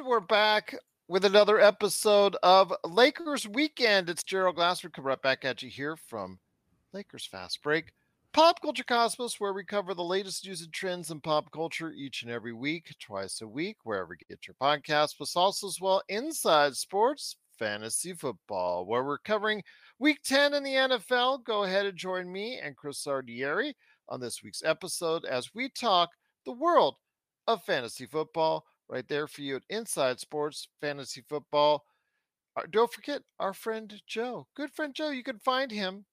And we're back with another episode of Lakers Weekend. It's Gerald Glassford coming right back at you here from Lakers Fast Break. Pop Culture Cosmos, where we cover the latest news and trends in pop culture each and every week, twice a week, wherever you get your podcast, but also as well inside sports, fantasy football, where we're covering week 10 in the NFL. Go ahead and join me and Chris Sardieri on this week's episode as we talk the world of fantasy football right there for you at Inside Sports Fantasy Football. Uh, don't forget our friend Joe. Good friend Joe. You can find him,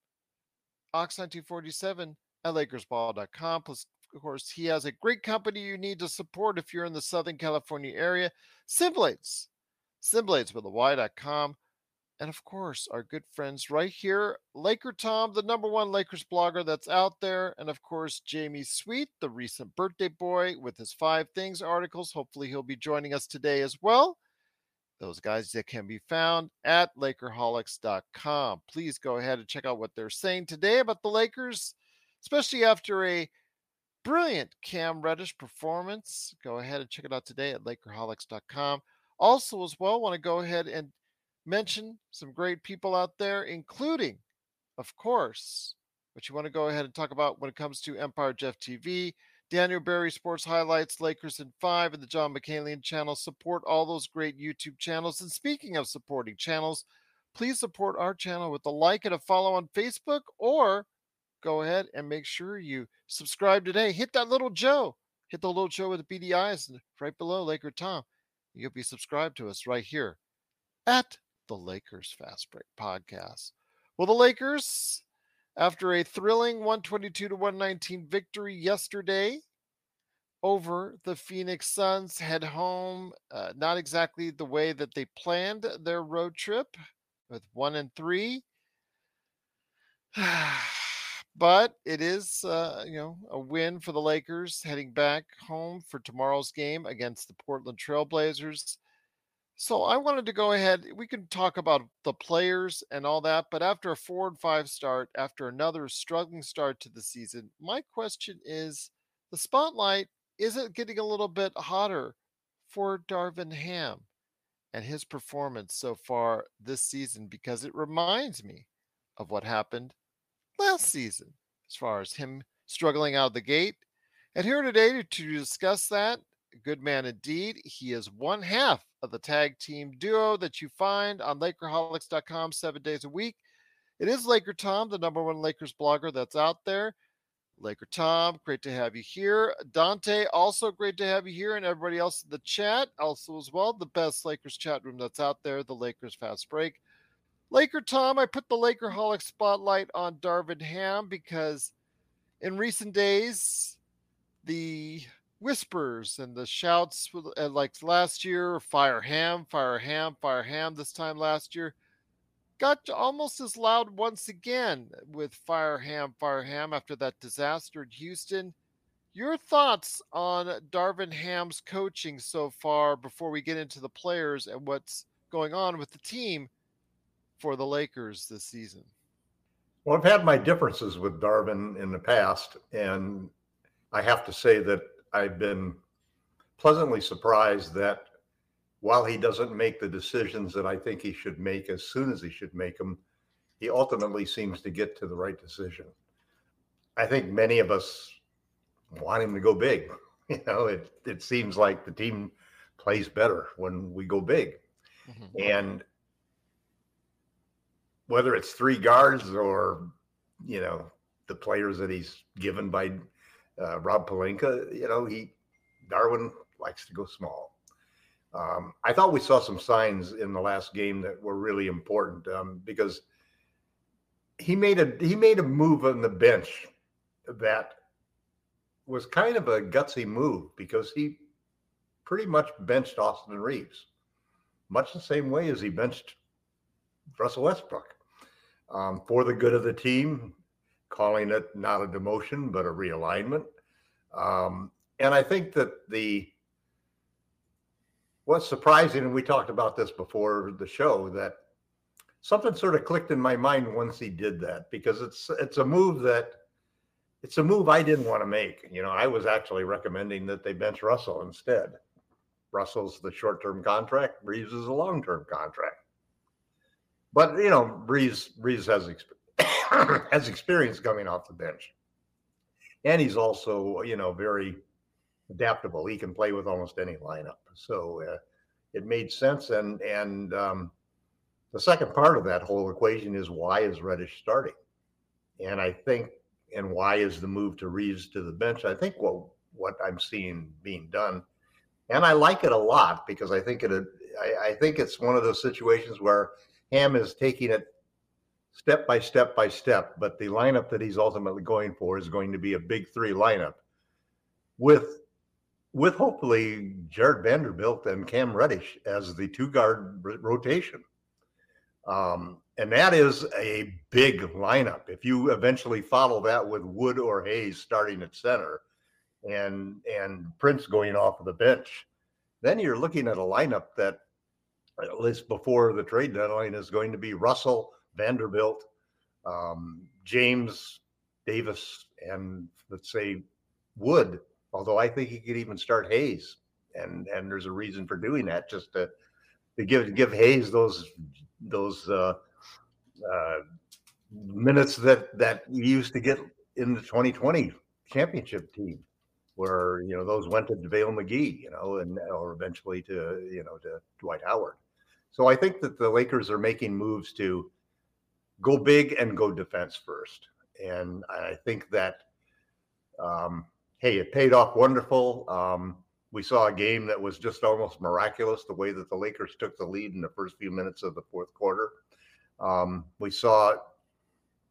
Ox1947 at LakersBall.com. Plus, of course, he has a great company you need to support if you're in the Southern California area. Simblades. Simblades with a Y.com and of course, our good friends right here, Laker Tom, the number one Lakers blogger that's out there, and of course, Jamie Sweet, the recent birthday boy, with his five things articles. Hopefully, he'll be joining us today as well. Those guys that can be found at Lakerholics.com. Please go ahead and check out what they're saying today about the Lakers, especially after a brilliant Cam Reddish performance. Go ahead and check it out today at Lakerholics.com. Also, as well, want to go ahead and mention some great people out there, including, of course, what you want to go ahead and talk about when it comes to Empire Jeff TV, Daniel Berry Sports Highlights, Lakers in Five, and the John McCallion channel. Support all those great YouTube channels. And speaking of supporting channels, please support our channel with a like and a follow on Facebook, or go ahead and make sure you subscribe today. Hit that little Joe. Hit the little Joe with the beady eyes right below Laker Tom. You'll be subscribed to us right here at the Lakers Fast Break podcast. Well, the Lakers, after a thrilling 122 to 119 victory yesterday over the Phoenix Suns, head home. Uh, not exactly the way that they planned their road trip with one and three. but it is, uh, you know, a win for the Lakers heading back home for tomorrow's game against the Portland Trailblazers. So I wanted to go ahead. We can talk about the players and all that, but after a four and five start, after another struggling start to the season, my question is: the spotlight is it getting a little bit hotter for Darvin Ham and his performance so far this season? Because it reminds me of what happened last season, as far as him struggling out of the gate. And here today to discuss that good man indeed. He is one half of the tag team duo that you find on Lakerholics.com seven days a week. It is Laker Tom, the number one Lakers blogger that's out there. Laker Tom, great to have you here. Dante, also great to have you here, and everybody else in the chat, also as well, the best Lakers chat room that's out there, the Lakers Fast Break. Laker Tom, I put the Lakerholic spotlight on Darvin Ham because in recent days, the whispers and the shouts like last year fire ham fire ham fire ham this time last year got almost as loud once again with fire ham fire ham after that disaster in houston. Your thoughts on darvin ham's coaching so far before we get into the players and what's going on with the team for the lakers this season? Well i've had my differences with darvin in the past and i have to say that I've been pleasantly surprised that while he doesn't make the decisions that I think he should make as soon as he should make them, he ultimately seems to get to the right decision. I think many of us want him to go big. You know, it it seems like the team plays better when we go big. Mm-hmm. And whether it's three guards or, you know, the players that he's given by uh, Rob Pelinka, you know, he Darvin likes to go small. Um, I thought we saw some signs in the last game that were really important um, because he made a he made a move on the bench that was kind of a gutsy move because he pretty much benched Austin Reaves, much the same way as he benched Russell Westbrook um, for the good of the team calling it not a demotion, but a realignment. Um, and I think that the what's surprising, and we talked about this before the show, that something sort of clicked in my mind once he did that because it's it's a move that it's a move I didn't want to make. You know, I was actually recommending that they bench Russell instead, Russell's the short term contract, Reaves is a long term contract. But you know, Reaves Reaves has has experience coming off the bench, and he's also you know very adaptable. He can play with almost any lineup, so uh, it made sense. And and um, the second part of that whole equation is why is Reddish starting? And I think, and why is the move to Reaves to the bench? I think what what I'm seeing being done, and I like it a lot because I think it. I, I think it's one of those situations where Ham is taking it step by step by step, but the lineup that he's ultimately going for is going to be a big three lineup with with hopefully Jared Vanderbilt and Cam Reddish as the two guard rotation. Um, and that is a big lineup. If you eventually follow that with Wood or Hayes starting at center and and Prince going off of the bench, then you're looking at a lineup that at least before the trade deadline is going to be Russell, Vanderbilt, um, James, Davis, and let's say Wood. Although I think he could even start Hayes, and and there's a reason for doing that, just to to give give Hayes those those uh, uh, minutes that that he used to get in the 2020 championship team, where you know those went to JaVale McGee, you know, and or eventually to you know to Dwight Howard. So I think that the Lakers are making moves to go big and go defense first, and I think that um, hey, it paid off wonderful. Um, we saw a game that was just almost miraculous the way that the Lakers took the lead in the first few minutes of the fourth quarter. Um, we saw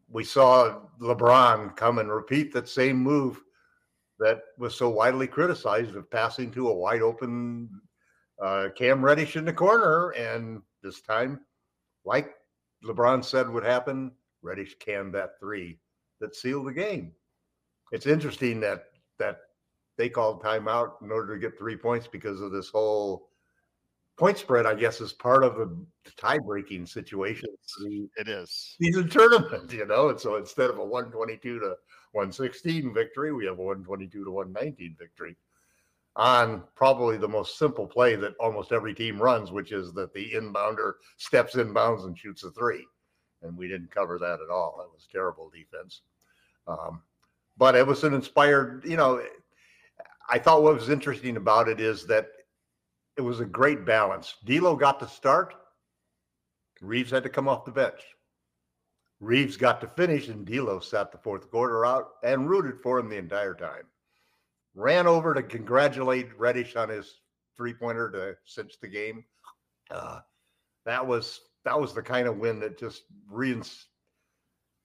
we saw LeBron come and repeat that same move that was so widely criticized of passing to a wide open uh, Cam Reddish in the corner, and this time, like LeBron said would happen, Reddish canned that three that sealed the game. It's interesting that that they called timeout in order to get three points because of this whole point spread, I guess, is part of the tie breaking situation. It is. Season tournament, you know. And so instead of a 122 to 116 victory, we have a 122 to 119 victory on probably the most simple play that almost every team runs, which is that the inbounder steps inbounds and shoots a three. And we didn't cover that at all. That was terrible defense. Um, but it was an inspired, you know, I thought what was interesting about it is that it was a great balance. D'Lo got to start. Reaves had to come off the bench. Reaves got to finish, and D'Lo sat the fourth quarter out and rooted for him the entire time. Ran over to congratulate Reddish on his three pointer to cinch the game. Uh, that was that was the kind of win that just reinst-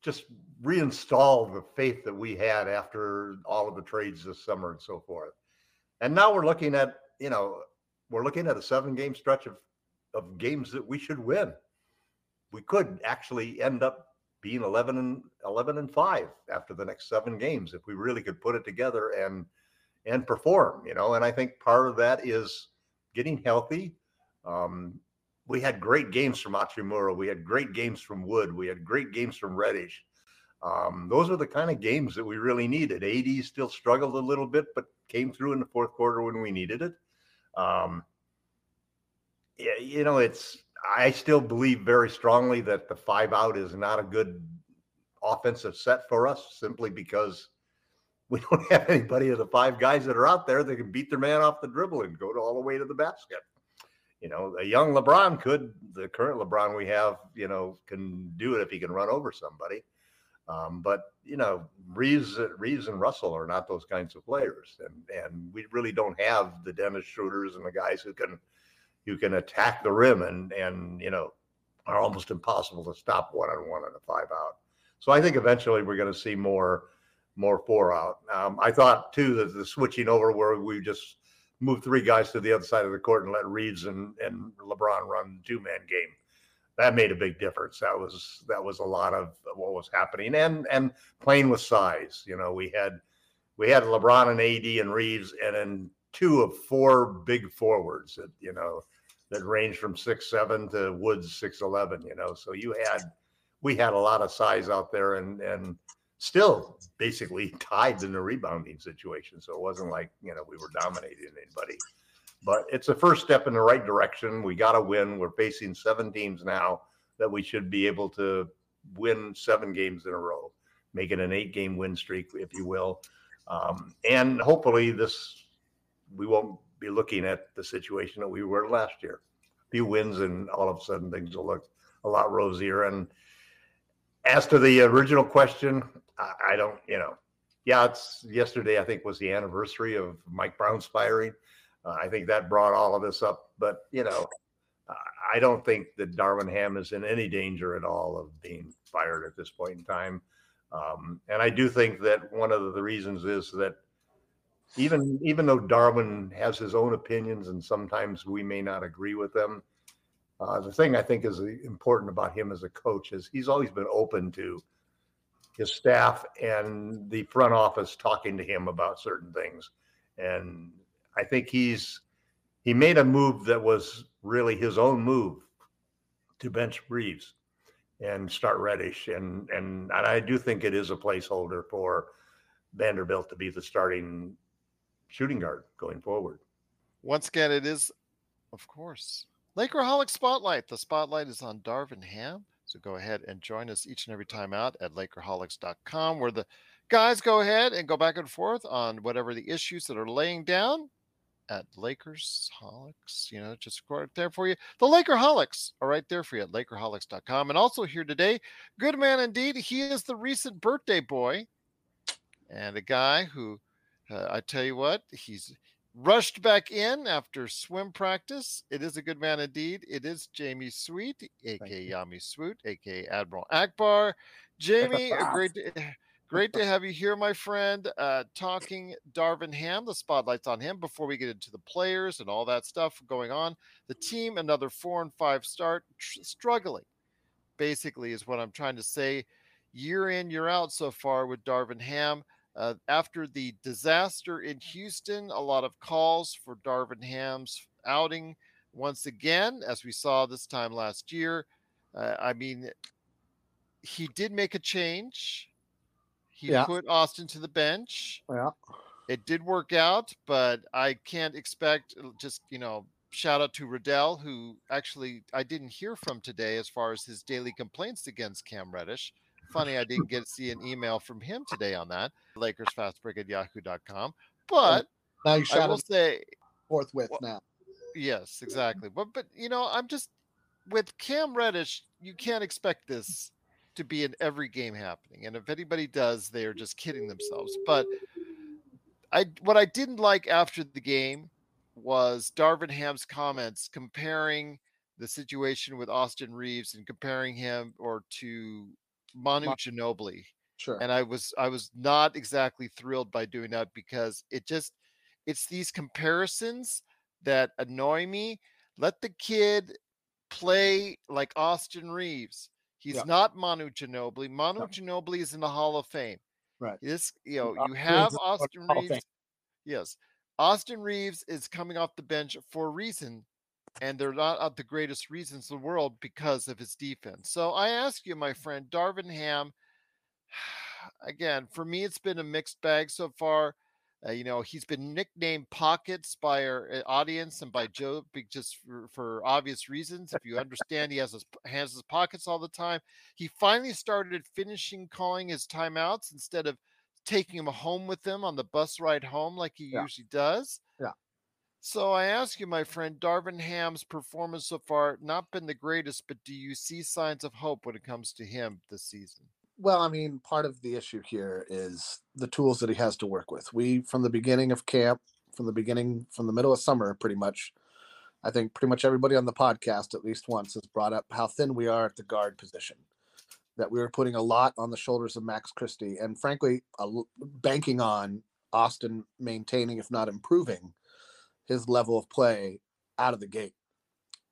just reinstall the faith that we had after all of the trades this summer and so forth. And now we're looking at, you know, we're looking at a seven game stretch of, of games that we should win. We could actually end up being 11 and 11 and 5 after the next seven games if we really could put it together and and perform, you know. And I think part of that is getting healthy. Um, we had great games from Hachimura. We had great games from Wood. We had great games from Reddish. Um, those are the kind of games that we really needed. AD still struggled a little bit, but came through in the fourth quarter when we needed it. Um, yeah, you know, it's I still believe very strongly that the five out is not a good offensive set for us, simply because we don't have anybody of the five guys that are out there that can beat their man off the dribble and go all the way to the basket you know, a young LeBron could, the current LeBron we have, you know, can do it if he can run over somebody. Um, but you know, Reaves, Reaves and Russell are not those kinds of players, and and we really don't have the Dennis Schroeders and the guys who can who can attack the rim and and you know are almost impossible to stop one on one and a five out. So I think eventually we're going to see more more four out. Um, I thought too that the switching over where we just moved three guys to the other side of the court and let Reaves and, and LeBron run two man game. That made a big difference. That was that was a lot of what was happening and and playing with size. You know, we had we had LeBron and AD and Reaves and then two of four big forwards that you know that range from six seven to Woods six eleven. You know, so you had we had a lot of size out there and and still basically tied in the rebounding situation. So it wasn't like, you know, we were dominating anybody. but it's a first step in the right direction. We got to win. We're facing seven teams now that we should be able to win seven games in a row, make it an eight game win streak, if you will. Um, and hopefully, this we won't be looking at the situation that we were last year. A few wins, and all of a sudden things will look a lot rosier. And as to the original question, I, don't, you know, yeah, it's yesterday. I think was the anniversary of Mike Brown's firing. Uh, I think that brought all of this up. But you know, I don't think that Darvin Ham is in any danger at all of being fired at this point in time. Um, and I do think that one of the reasons is that even even though Darvin has his own opinions and sometimes we may not agree with them, uh, the thing I think is important about him as a coach is he's always been open to his staff and the front office talking to him about certain things. And I think he's he made a move that was really his own move to bench Reaves and start Reddish. And and, and I do think it is a placeholder for Vanderbilt to be the starting shooting guard going forward. Once again, it is, of course, Lakerholic Spotlight. The spotlight is on Darvin Ham. So go ahead and join us each and every time out at Lakerholics.com, where the guys go ahead and go back and forth on whatever the issues that are laying down at Lakers Holics. You know, just right there for you. The Lakerholics are right there for you at Lakerholics.com. And also here today, good man indeed. He is the recent birthday boy and a guy who, uh, I tell you what, he's rushed back in after swim practice. It is a good man indeed. It is Jamie Sweet, aka Yami Swoot, aka Admiral Ackbar. Jamie, great. To, Great to have you here, my friend. Uh, talking Darvin Ham, the spotlight's on him before we get into the players and all that stuff going on. The team, another four and five start, tr- struggling, basically, is what I'm trying to say. Year in, year out so far with Darvin Ham. Uh, after the disaster in Houston, a lot of calls for Darvin Ham's outing once again, as we saw this time last year. Uh, I mean, he did make a change he yeah. put Austin to the bench. Yeah. It did work out, but I can't expect uh, just, you know, shout out to Riddell, who actually I didn't hear from today as far as his daily complaints against Cam Reddish. Funny, I didn't get to see an email from him today on that. Lakers fast break at yahoo.com. But now you I will say forthwith well, now. Yes, exactly. But but you know, I'm just with Cam Reddish, you can't expect this to be in every game happening. And if anybody does, they are just kidding themselves. But I what I didn't like after the game was Darvin Ham's comments comparing the situation with Austin Reaves and comparing him or to Manu Ginobili. Sure. And I was I was not exactly thrilled by doing that because it just it's these comparisons that annoy me. Let the kid play like Austin Reaves. He's yeah. not Manu Ginobili. Manu no. Ginobili is in the Hall of Fame. Right. This, you know, you have Austin Reaves. Yes. Austin Reaves is coming off the bench for a reason, and they're not the greatest reasons in the world because of his defense. So I ask you, my friend, Darvin Ham, again, for me, it's been a mixed bag so far. Uh, you know, he's been nicknamed Pockets by our uh, audience and by Joe, just for, for, obvious reasons. If you understand, he has his hands his pockets all the time. He finally started finishing calling his timeouts instead of taking him home with him on the bus ride home like he yeah. usually does. Yeah. So I ask you, my friend, Darvin Ham's performance so far not been the greatest, but do you see signs of hope when it comes to him this season? Well, I mean, part of the issue here is the tools that he has to work with. We, from the beginning of camp, from the beginning, from the middle of summer, pretty much, I think pretty much everybody on the podcast at least once has brought up how thin we are at the guard position. That we were putting a lot on the shoulders of Max Christie, and frankly, banking on Austin maintaining, if not improving, his level of play out of the gate.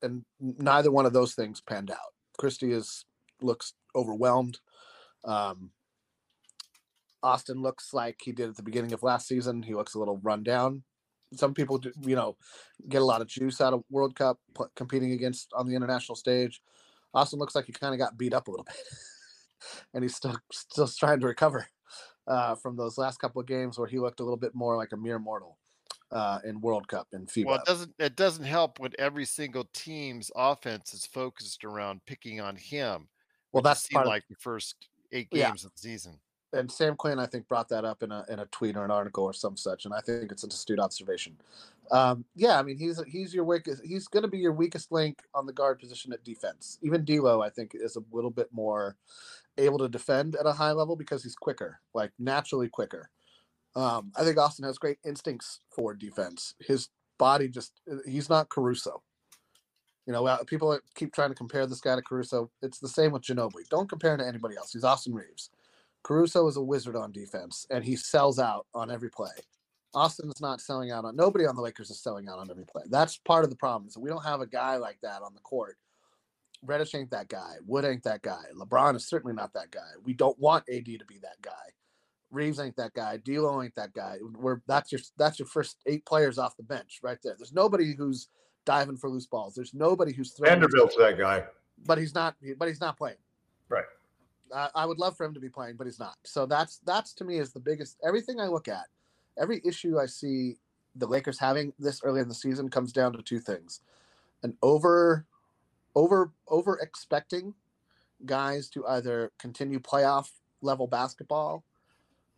And neither one of those things panned out. Christie is looks overwhelmed. Um, Austin looks like he did at the beginning of last season. He looks a little run down. Some people, do, you know, get a lot of juice out of World Cup competing against on the international stage. Austin looks like he kind of got beat up a little bit, and he's still still trying to recover uh, from those last couple of games where he looked a little bit more like a mere mortal. Uh, in World Cup and FIBA. Well, it doesn't it doesn't help when every single team's offense is focused around picking on him. well, that's seemed like the first eight Yeah. games of the season. and Sam Quinn, I think, brought that up in a in a tweet or an article or some such, and I think it's an astute observation. Um, yeah, I mean, he's he's your weakest. He's going to be your weakest link on the guard position at defense. Even D'Lo, I think, is a little bit more able to defend at a high level because he's quicker, like naturally quicker. Um, I think Austin has great instincts for defense. His body just he's not Caruso. You know, uh, people keep trying to compare this guy to Caruso. It's the same with Ginobili. Don't compare him to anybody else. He's Austin Reaves. Caruso is a wizard on defense, and he sells out on every play. Austin is not selling out on nobody on the Lakers is selling out on every play. That's part of the problem. So we don't have a guy like that on the court. Reddish ain't that guy. Wood ain't that guy. LeBron is certainly not that guy. We don't want AD to be that guy. Reaves ain't that guy. D'Lo ain't that guy. We're that's your that's your first eight players off the bench right there. There's nobody who's diving for loose balls. There's nobody who's throwing Vanderbilt's that guy. but he's not but he's not playing Right. I, I would love for him to be playing but he's not so that's that's to me is the biggest everything i look at every issue i see the lakers having this early in the season comes down to two things an over over over expecting guys to either continue playoff level basketball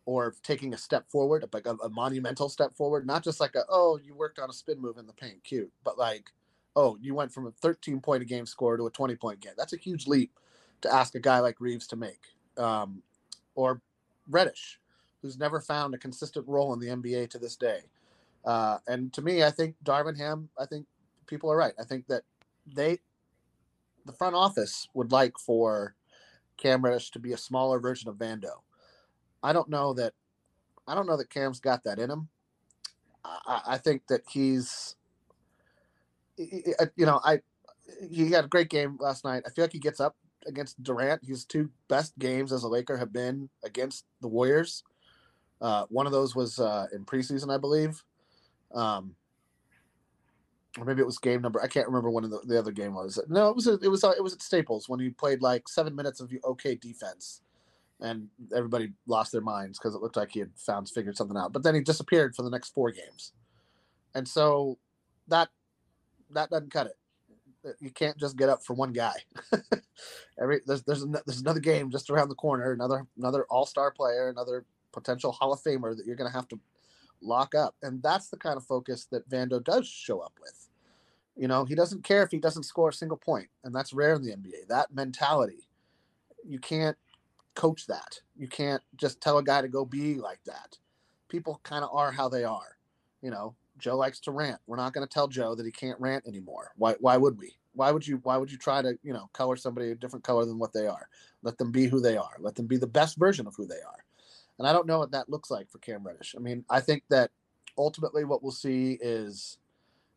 or taking a step forward like a, a monumental step forward not just like a oh you worked on a spin move in the paint cute but like oh, you went from a 13 point a game score to a 20 point game. That's a huge leap to ask a guy like Reaves to make. Um, or Reddish, who's never found a consistent role in the NBA to this day. Uh, and to me, I think Darvin Ham, I think people are right. I think that they, the front office would like for Cam Reddish to be a smaller version of Vando. I don't know that, I don't know that Cam's got that in him. I, I think that he's, you know, I he had a great game last night. I feel like he gets up against Durant. His two best games as a Laker have been against the Warriors. Uh, one of those was uh, in preseason, I believe, um, or maybe it was game number. I can't remember when the, the other game was. No, it was it was uh, it was at Staples when he played like seven minutes of okay defense, and everybody lost their minds because it looked like he had found figured something out. But then he disappeared for the next four games, and so that that doesn't cut it. You can't just get up for one guy. Every there's there's an- there's another game just around the corner, another another all star player, another potential Hall of Famer that you're going to have to lock up, and that's the kind of focus that Vando does show up with. You know, he doesn't care if he doesn't score a single point, and that's rare in the NBA. That mentality, you can't coach that. You can't just tell a guy to go be like that. People kind of are how they are. You know, Joe likes to rant. We're not going to tell Joe that he can't rant anymore. Why? Why would we? Why would you? Why would you try to you know color somebody a different color than what they are? Let them be who they are. Let them be the best version of who they are. And I don't know what that looks like for Cam Reddish. I mean, I think that ultimately what we'll see is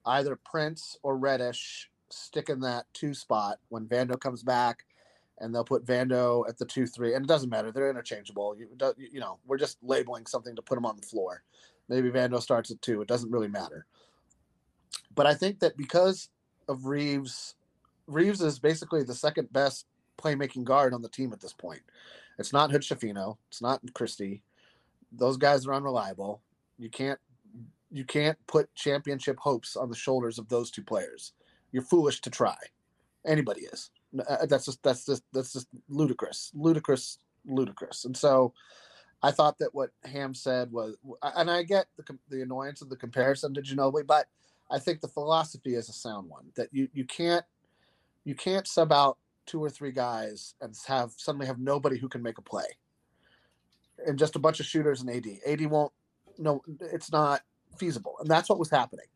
either Prince or Reddish stick in that two spot when Vando comes back, and they'll put Vando at the two three. And it doesn't matter; they're interchangeable. You, you know, we're just labeling something to put them on the floor. Maybe Vando starts at two. It doesn't really matter. But I think that because of Reaves, Reaves is basically the second best playmaking guard on the team at this point. It's not Hood Schifino. It's not Christie. Those guys are unreliable. You can't you can't put championship hopes on the shoulders of those two players. You're foolish to try. Anybody is. Uh, That's just that's just that's just ludicrous, ludicrous, ludicrous. And so, I thought that what Ham said was, and I get the the annoyance of the comparison to Ginobili, but I think the philosophy is a sound one. That you you can't you can't sub out two or three guys and have suddenly have nobody who can make a play, and just a bunch of shooters and AD. AD won't. No, it's not feasible, and that's what was happening.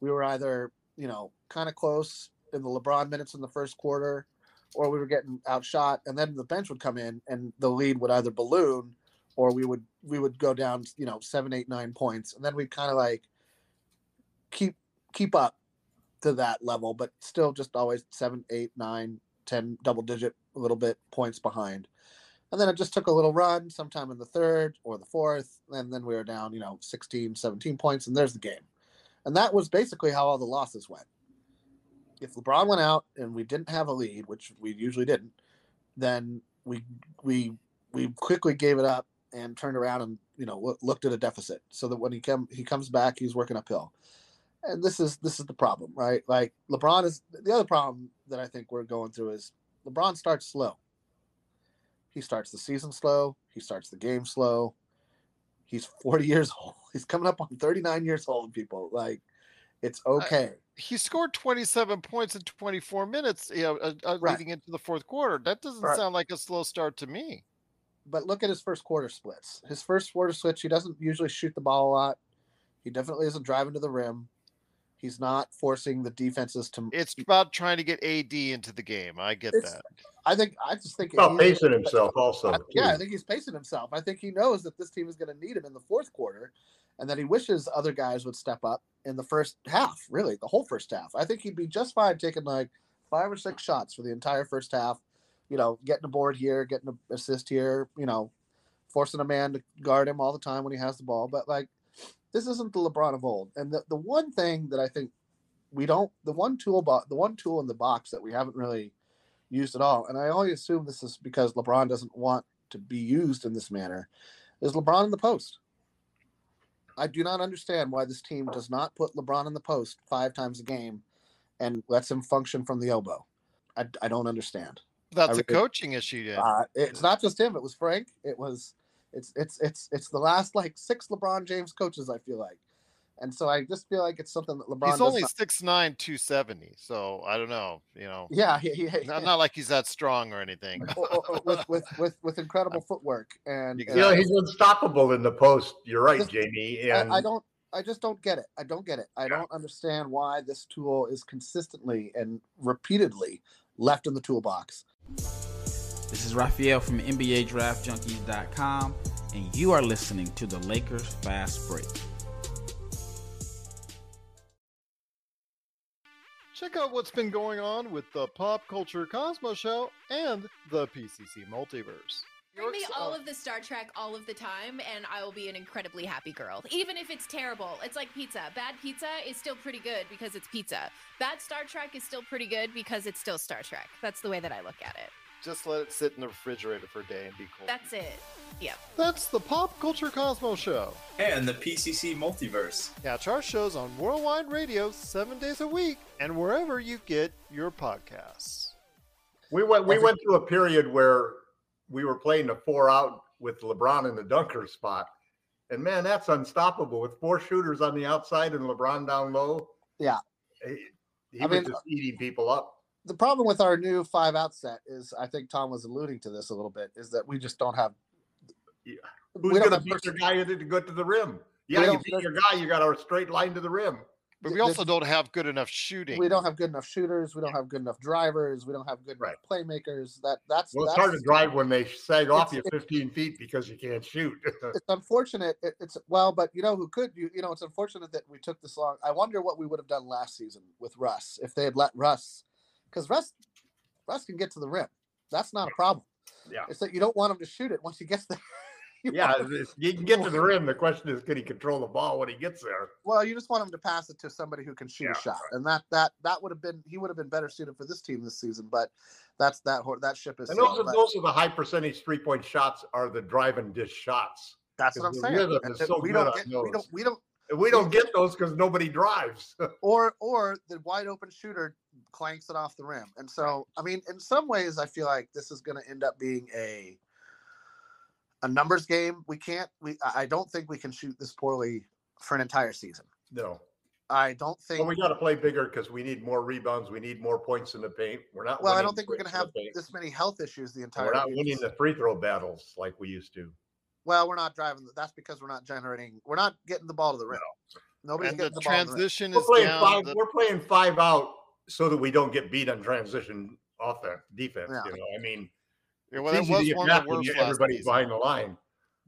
We were either you know kind of close in the LeBron minutes in the first quarter, or we were getting outshot, and then the bench would come in and the lead would either balloon or we would we would go down you know seven eight nine points and then we'd kind of like keep keep up to that level but still just always seven eight nine ten double digit a little bit points behind. And then it just took a little run sometime in the third or the fourth and then we were down you know 16 17 points and there's the game. And that was basically how all the losses went if lebron went out and we didn't have a lead which we usually didn't then we we we quickly gave it up and turned around and you know looked at a deficit so that when he come he comes back he's working uphill. And this is this is the problem right? Like lebron is the other problem that i think we're going through is lebron starts slow. He starts the season slow. He starts the game slow. He's 40 years old. He's coming up on 39 years old people. Like it's okay he scored 27 points in 24 minutes you know uh, uh, right. leading into the fourth quarter that doesn't right. sound like a slow start to me but look at his first quarter splits. His first quarter switch, he doesn't usually shoot the ball a lot. He definitely isn't driving to the rim. He's not forcing the defenses to. It's about trying to get AD into the game. I get that. I think I just think about pacing himself also. I, yeah, I think he's pacing himself. I think he knows that this team is going to need him in the fourth quarter, and that he wishes other guys would step up in the first half. Really, the whole first half. I think he'd be just fine taking like five or six shots for the entire first half you know, getting a board here, getting an assist here, you know, forcing a man to guard him all the time when he has the ball. But like, this isn't the LeBron of old. And the, the one thing that I think we don't, the one tool, bo- the one tool in the box that we haven't really used at all, and I only assume this is because LeBron doesn't want to be used in this manner, is LeBron in the post. I do not understand why this team does not put LeBron in the post five times a game and lets him function from the elbow. I, I don't understand. That's a coaching issue. Yeah. Uh, it's not just him. It was Frank. It was. It's it's it's it's the last like six LeBron James coaches. I feel like, and so I just feel like it's something that LeBron. He's only six nine, two seventy. So I don't know. You know. Yeah, he, he, not, not like he's that strong or anything. with, with with with incredible footwork and you know he's unstoppable in the post. You're right, Jamie. And I, I don't. I just don't get it. I don't get it. I don't understand why this tool is consistently and repeatedly left in the toolbox. This is Raphael from NBA Draft Junkies.com, and you are listening to the Lakers Fast Break. Check out what's been going on with the Pop Culture Cosmos Show and the PCC Multiverse. Bring me all of the Star Trek all of the time, and I will be an incredibly happy girl. Even if it's terrible, it's like pizza. Bad pizza is still pretty good because it's pizza. Bad Star Trek is still pretty good because it's still Star Trek. That's the way that I look at it. Just let it sit in the refrigerator for a day and be cool. That's it. Yep. That's the Pop Culture Cosmos Show. And the PCC Multiverse. Catch our shows on Worldwide Radio seven days a week and wherever you get your podcasts. We went. We went through a period where we were playing a four out with LeBron in the dunker spot. And man, that's unstoppable with four shooters on the outside and LeBron down low. Yeah. He, he was mean, just eating people up. The problem with our new five out set is I think Tom was alluding to this a little bit, is that we just don't have yeah. Who's gonna beat your guy to go to the rim? Yeah, you beat your guy, you got a straight line to the rim. But we also don't have good enough shooting. We don't have good enough shooters. We don't have good enough drivers. We don't have good right. playmakers. That that's well, it's that's, hard to drive when they sag off you 15 feet because you can't shoot. it's unfortunate. It, it's well, but you know who could you? You know, it's unfortunate that we took this long. I wonder what we would have done last season with Russ if they had let Russ, because Russ, Russ can get to the rim. That's not a problem. Yeah, it's that you don't want him to shoot it once he gets there. yeah, you can get to the rim. The question is, can he control the ball when he gets there? Well, you just want him to pass it to somebody who can shoot yeah, a shot, right. and that that that would have been he would have been better suited for this team this season. But that's that that ship is. And those are those are the high percentage three point shots are the drive and dish shots. That's what I'm saying. So we, don't get, we don't we don't we don't get those because nobody drives. or or the wide open shooter clanks it off the rim. And so I mean, in some ways, I feel like this is going to end up being a a numbers game. We can't. We I don't think we can shoot this poorly for an entire season. No, I don't think. Well, we got to play bigger because we need more rebounds. We need more points in the paint. We're not. Well, I don't think we're going to have this many health issues the entire. We're not winning the free throw battles like we used to. Well, we're not driving. That's because we're not generating. We're not getting the ball to the rim. No. Nobody's and getting the, the transition ball is we're playing down. Five, the... We're playing five out so that we don't get beat on transition offense defense. Yeah. You know, I mean, yeah, well, that was one of the worst. Everybody's behind the line.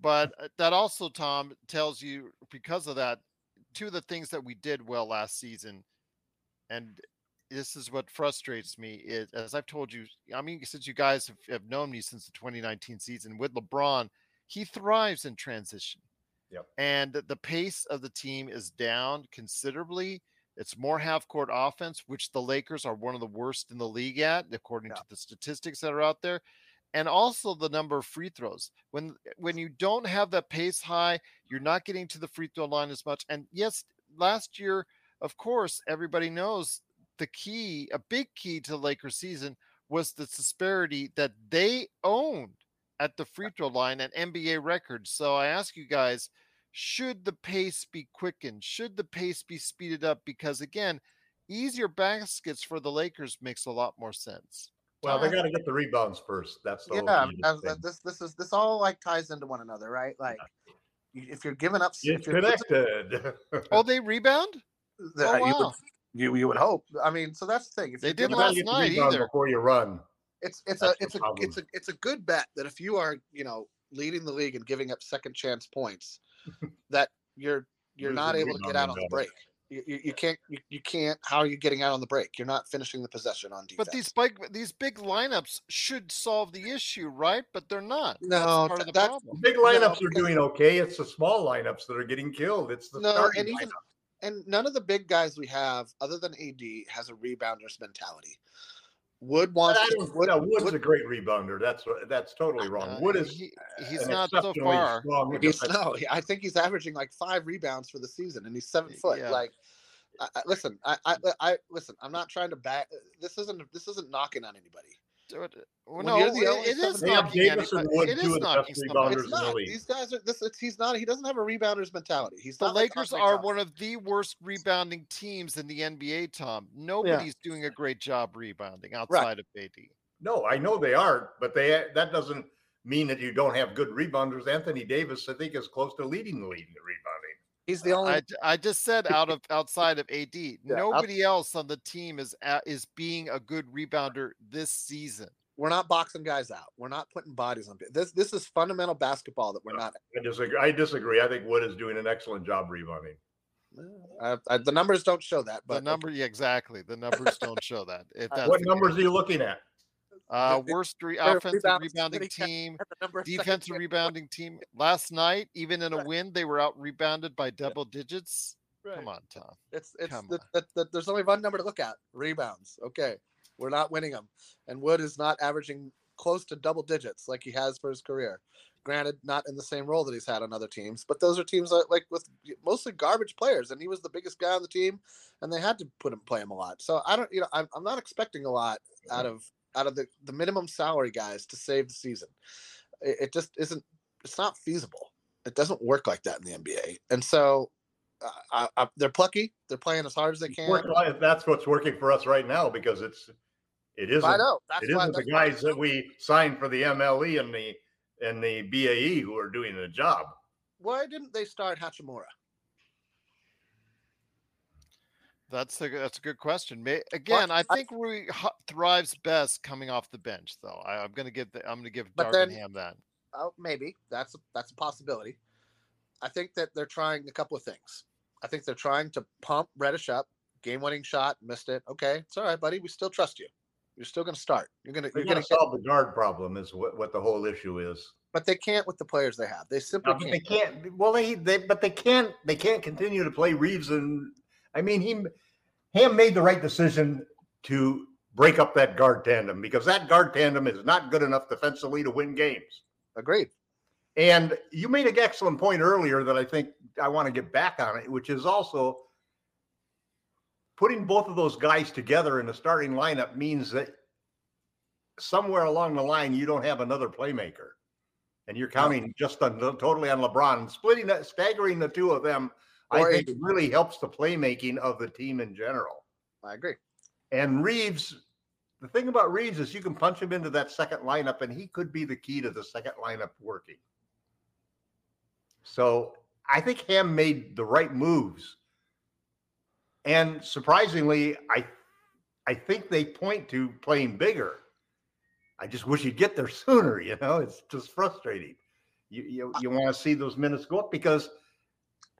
But uh, that also, Tom, tells you because of that, two of the things that we did well last season, and this is what frustrates me is as I've told you, I mean, since you guys have, have known me since the 2019 season with LeBron, he thrives in transition. Yep. And the pace of the team is down considerably. It's more half court offense, which the Lakers are one of the worst in the league at, according to the statistics that are out there. and also the number of free throws. When eh, when you don't have that pace high, you're not getting to the free throw line as much. And yes, last year, of course, everybody knows the key, a big key to the Lakers season was the disparity that they owned at the free throw line and NBA records. So I ask you guys, should the pace be quickened? Should the pace be speeded up? Because again, easier baskets for the Lakers makes a lot more sense. Well, they got to get the rebounds first. That's the yeah. whole key to as- the thing. this this is this all like ties into one another, right? Like you- if you're giving up, s- It's if you're, connected. Oh, they rebound? the- Oh, uh, you, would, wow. you you would hope. I mean, so that's the thing. If They didn't last up- You get night either. before you run. It's it's a That's the it's a problem. it's a it's a good bet that if you are you know leading the league and giving up second chance points, that you're you're Losing not able to get out on the break. You, you, you can't you, you can't. How are you getting out on the break? You're not finishing the possession on defense. But these big these big lineups should solve the issue, right? But they're not. That's No, part of the that- problem. Big lineups No, are doing okay. It's the small lineups that are getting killed. It's the no, and even lineup. and none of the big guys we have, other than AD, has a rebounders mentality. Wood wants I to. don't, Wood, no, Wood's Wood- a great rebounder. That's that's totally wrong. Wood is he, he's not so far. He's no, I think he's averaging like five rebounds for the season, and he's seven foot. Yeah. Like, I, I, listen, I, I, I, listen. I'm not trying to back. This isn't. This isn't knocking on anybody. Dude, Well, no, you're the it- it is seven- They have knocking Davis and anybody. Wood, It two is of the knocking best somebody. rebounders It's not. These guys are. This. It's, he's not. He doesn't have a rebounders mentality. He's The not like Lakers Andre are Johnson. one of the worst rebounding teams in the NBA, Tom. Nobody's doing a great job rebounding outside of AD. No, I know they aren't, but they that doesn't mean that you don't have good rebounders. Anthony Davis, I think, is close to leading the league in rebounding. He's the only. I just said out of outside of AD, out- nobody else on the team is a- is being a good rebounder this season. we're not boxing guys out. We're not putting bodies on. This. This is fundamental basketball that we're not. I disagree. I disagree. I think Wood is doing an excellent job rebounding. Uh, I, the numbers don't show that, The number, yeah, exactly. The numbers don't show that. If that's What numbers case. are you looking at? Uh, worst re- offensive rebounds, rebounding team, defensive rebounding team. Last night, even in a Right. win, they were out rebounded by double digits. points. Come on, Tom. It's it's the, the, the, there's only one number to look at: rebounds. Okay, we're not winning them, and Wood is not averaging close to double digits like he has for his career. Granted, not in the same role that he's had on other teams, but those are teams that, like with mostly garbage players, and he was the biggest guy on the team, and they had to put him play him a lot. So I don't, you know, I'm, I'm not expecting a lot out of out of the the minimum salary guys to save the season. It, it just isn't. It's not feasible. It doesn't work like that in the NBA, and so uh, I, I, they're plucky. They're playing as hard as they can. That's what's working for us right now because it's it isn't I know. That's it why, isn't the guys that we signed for the MLE and the and the BAE who are doing the job. Why didn't they start Hachimura? That's a that's a good question. May, again, I I- think Rui hu- thrives best coming off the bench, though. I, I'm going to give the, I'm going to give But then- Darvin Ham that. Oh, maybe that's a, that's a possibility. I think that they're trying a couple of things. I think they're trying to pump Reddish up. Game-winning shot, missed it. Okay, it's all right, buddy. We still trust you. You're still going to start. You're going to you're going going to to solve the guard problem is what, what the whole issue is. but they can't with the players they have. They simply Uh, but they can't. can't. Well, they they but they can't. They can't continue to play Reaves and. I mean, he Ham made the right decision to break up that guard tandem because that guard tandem is not good enough defensively to win games. Agreed. And you made an excellent point earlier that I think I want to get back on it, which is also putting both of those guys together in the starting lineup means that somewhere along the line you don't have another playmaker, and you're counting just on totally on LeBron. Splitting that, staggering the two of them, I think AD. really helps the playmaking of the team in general. I agree. And Reaves, the thing about Reaves is you can punch him into that second lineup, and he could be the key to the second lineup working. So I think Ham made the right moves. And surprisingly, I I think they point to playing bigger. I just wish you'd get there sooner, you know. It's just frustrating. You you, you want to see those minutes go up because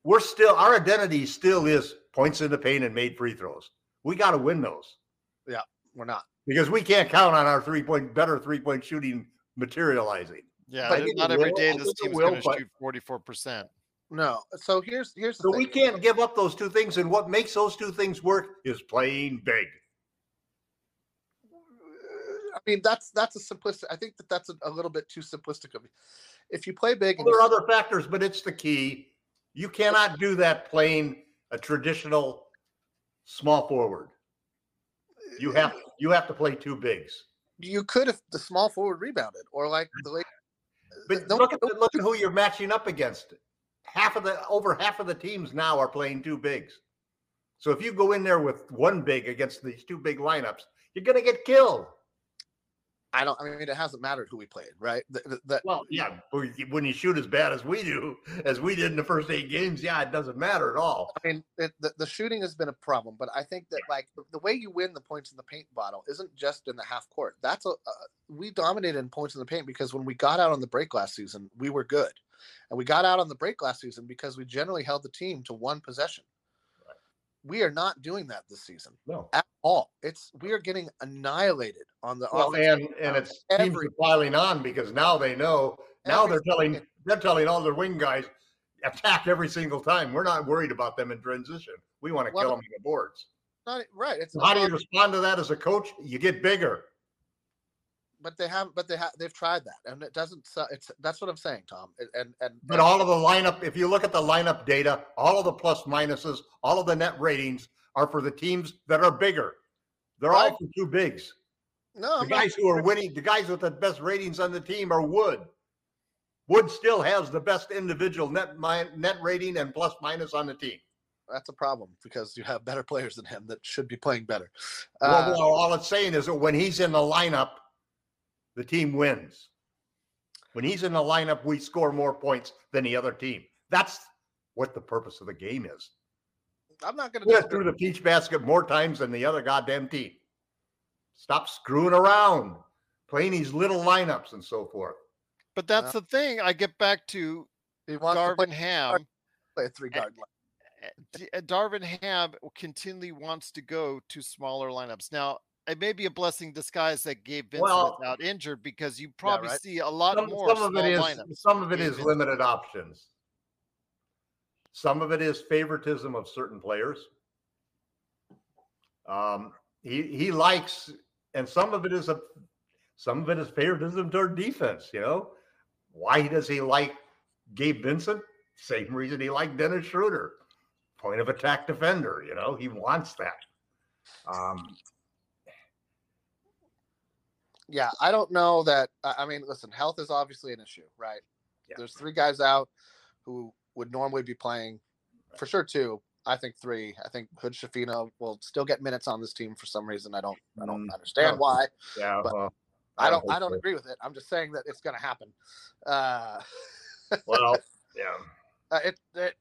we're still our identity still is points in the paint and made free throws. We got to win those Yeah, We're not. because we can't count on our three point better three point shooting materializing. Yeah, But not every will- day this think it team's going to shoot 44 percent. No. So here's here's the So thing. we can't give up those two things, and what makes those two things work is playing big. I mean, that's that's a simplistic. I think that that's a, a little bit too simplistic of me. If you play big, Well, there are other factors, but it's the key. You cannot do that playing a traditional small forward. You have you have to play two bigs. you could if the small forward rebounded, or like the late. But don't- look at the, look at who you're matching up against. Half of the over half of the teams now are playing two bigs. So if you go in there with one big against these two big lineups, you're going to get killed. I don't. I mean, it hasn't mattered who we played, right? Th- th- That Well, yeah, when you shoot as bad as we do, as we did in the first eight games, yeah, it doesn't matter at all. I mean, it, the, the shooting has been a problem, but I think that like the, the way you win the points in the paint bottle isn't just in the half court. That's a uh, we dominated in points in the paint because when we got out on the break last season, we were good, and we got out on the break last season because we generally held the team to one possession. We are not doing that this season No. at all. It's we are getting annihilated on the Well, and and it's Every- piling on because now they know. Now they're telling second. they're telling all their wing guys attack every single time. We're not worried about them in transition. We want to Well, kill them on the boards. not right. It's how do you respond to that as a coach? You get bigger. but they have, but they have, they've tried that, and it doesn't. It's that's what I'm saying, Tom. And, and But all of the lineup, if you look at the lineup data, all of the plus minuses, all of the net ratings are for the teams that are bigger. They're all for two bigs. no, The I'm not- guys who are winning, the guys with the best ratings on the team are Wood. Wood still has the best individual net mi- net rating and plus minus on the team. that's a problem because you have better players than him that should be playing better. Well, Uh, well, all it's saying is that when he's in the lineup, the team wins. When he's in the lineup, we score more points than the other team. That's what the purpose of the game is. I'm not going Put it to. through the peach basket more times than the other goddamn team. Stop screwing around, playing these little lineups and so forth. But that's the thing. I get back to He wants to Darvin play, Ham. play a three guard. line. Darvin Ham continually wants to go to smaller lineups. Now, it may be a blessing disguise that Gabe Vincent Well- is out injured because you probably right. see a lot Some, more some of it is lineups. some of it Gabe is Vincent. limited options. Some of it is favoritism of certain players. Um, he he likes, and some of it is a some of it is favoritism toward defense. You know, why does he like Gabe Vincent? Same reason he liked Dennis Schroeder, point of attack defender. You know, he wants that. Um, Yeah, I don't know that. I mean, listen, health is obviously an issue, right? Yeah. There's three guys out who would normally be playing, for sure. Two, I think three. I think Hood Schifino will still get minutes on this team for some reason. I don't. I don't Mm, understand why. yeah, well, I don't. I don't so. agree with it. I'm just saying that it's going to happen. Uh, Well, yeah. uh, it, it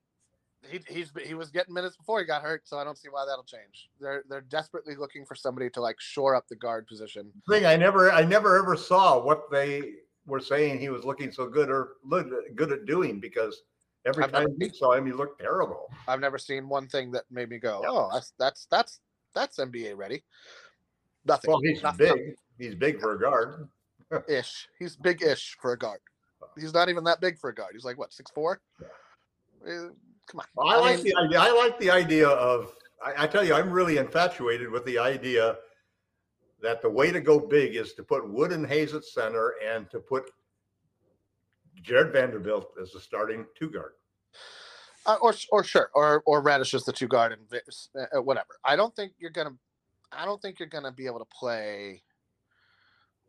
he he's he was getting minutes before he got hurt, so I don't see why that'll change. They're they're desperately looking for somebody to like shore up the guard position. thing I never I never ever saw what they were saying he was looking so good or good at doing because every I've never time we saw him he looked terrible. I've never seen one thing that made me go. "Oh, that's that's that's that's NBA ready." Nothing. Well, he's Nothing. big. He's big for a guard. ish. He's big ish for a guard. He's not even that big for a guard. He's like what six four. Uh, come on. Well, I, like mean, the idea. I like the idea of. I, I tell you, I'm really infatuated with the idea that the way to go big is to put Wood and Hayes at center and to put Jared Vanderbilt as the starting two guard. uh, or or sure, or or Reddish is the two guard and Vic- uh, whatever. I don't think you're gonna. I don't think you're gonna be able to play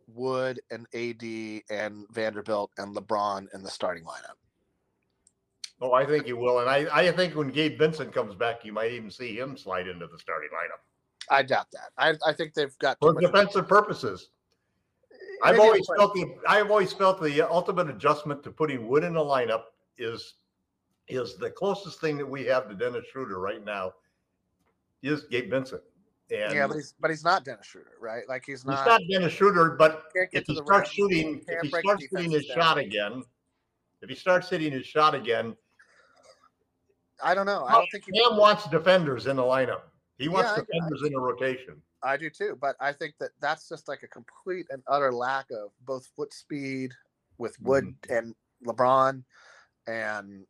Wood and AD and Vanderbilt and LeBron in the starting lineup. Oh, I think you will, and I, I think when Gabe Vincent comes back, you might even see him slide into the starting lineup I doubt that. I I think they've got for defensive purposes. I've always felt the I've always felt the ultimate adjustment to putting Wood in the lineup is is the closest thing that we have to Dennis Schroeder right now is Gabe Vincent. And Yeah, but he's but he's not Dennis Schroeder, right? Like he's not. he's not. Dennis Schroeder, but if he starts shooting, if he starts hitting his down. shot again, if he starts hitting his shot again, I don't know. I don't think he, Cam wants defenders in the lineup. He wants Yeah, defenders in the rotation. I do too, but I think that that's just like a complete and utter lack of both foot speed with Wood Mm-hmm. and LeBron, and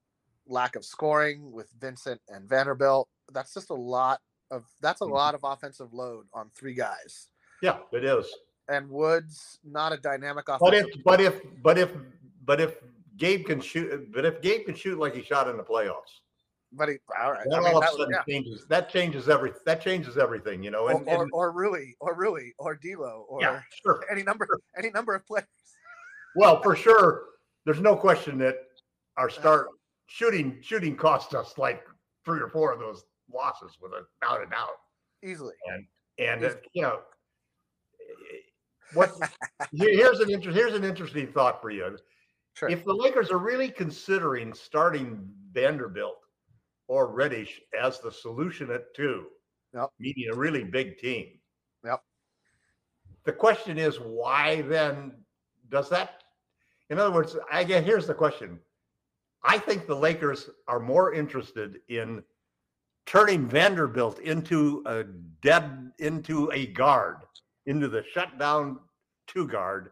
lack of scoring with Vincent and Vanderbilt. That's just a lot of that's a Mhm. lot of offensive load on three guys. Yeah, it is. and Woods not a dynamic But offensive. if but if but if but if Gabe can shoot, but if Gabe can shoot like he shot in the playoffs, but he, all right. that I mean, all of that a sudden yeah. changes. That changes every. That changes everything, you know. Or, And, or, and or Rui, or Rui, or D'Lo, or yeah, sure. any number, any number of players. Well, for sure, there's no question that our start shooting shooting cost us like three or four of those losses without a doubt. Easily. And uh, you know, what? here's an inter- here's an interesting thought for you. Sure. If the Lakers are really considering starting Vanderbilt or Reddish as the solution at two, Yep. meaning a really big team. Yep. The question is, why then does that? In other words, I get here's the question. I think the Lakers are more interested in turning Vanderbilt into a dead into a guard, into the shutdown two guard,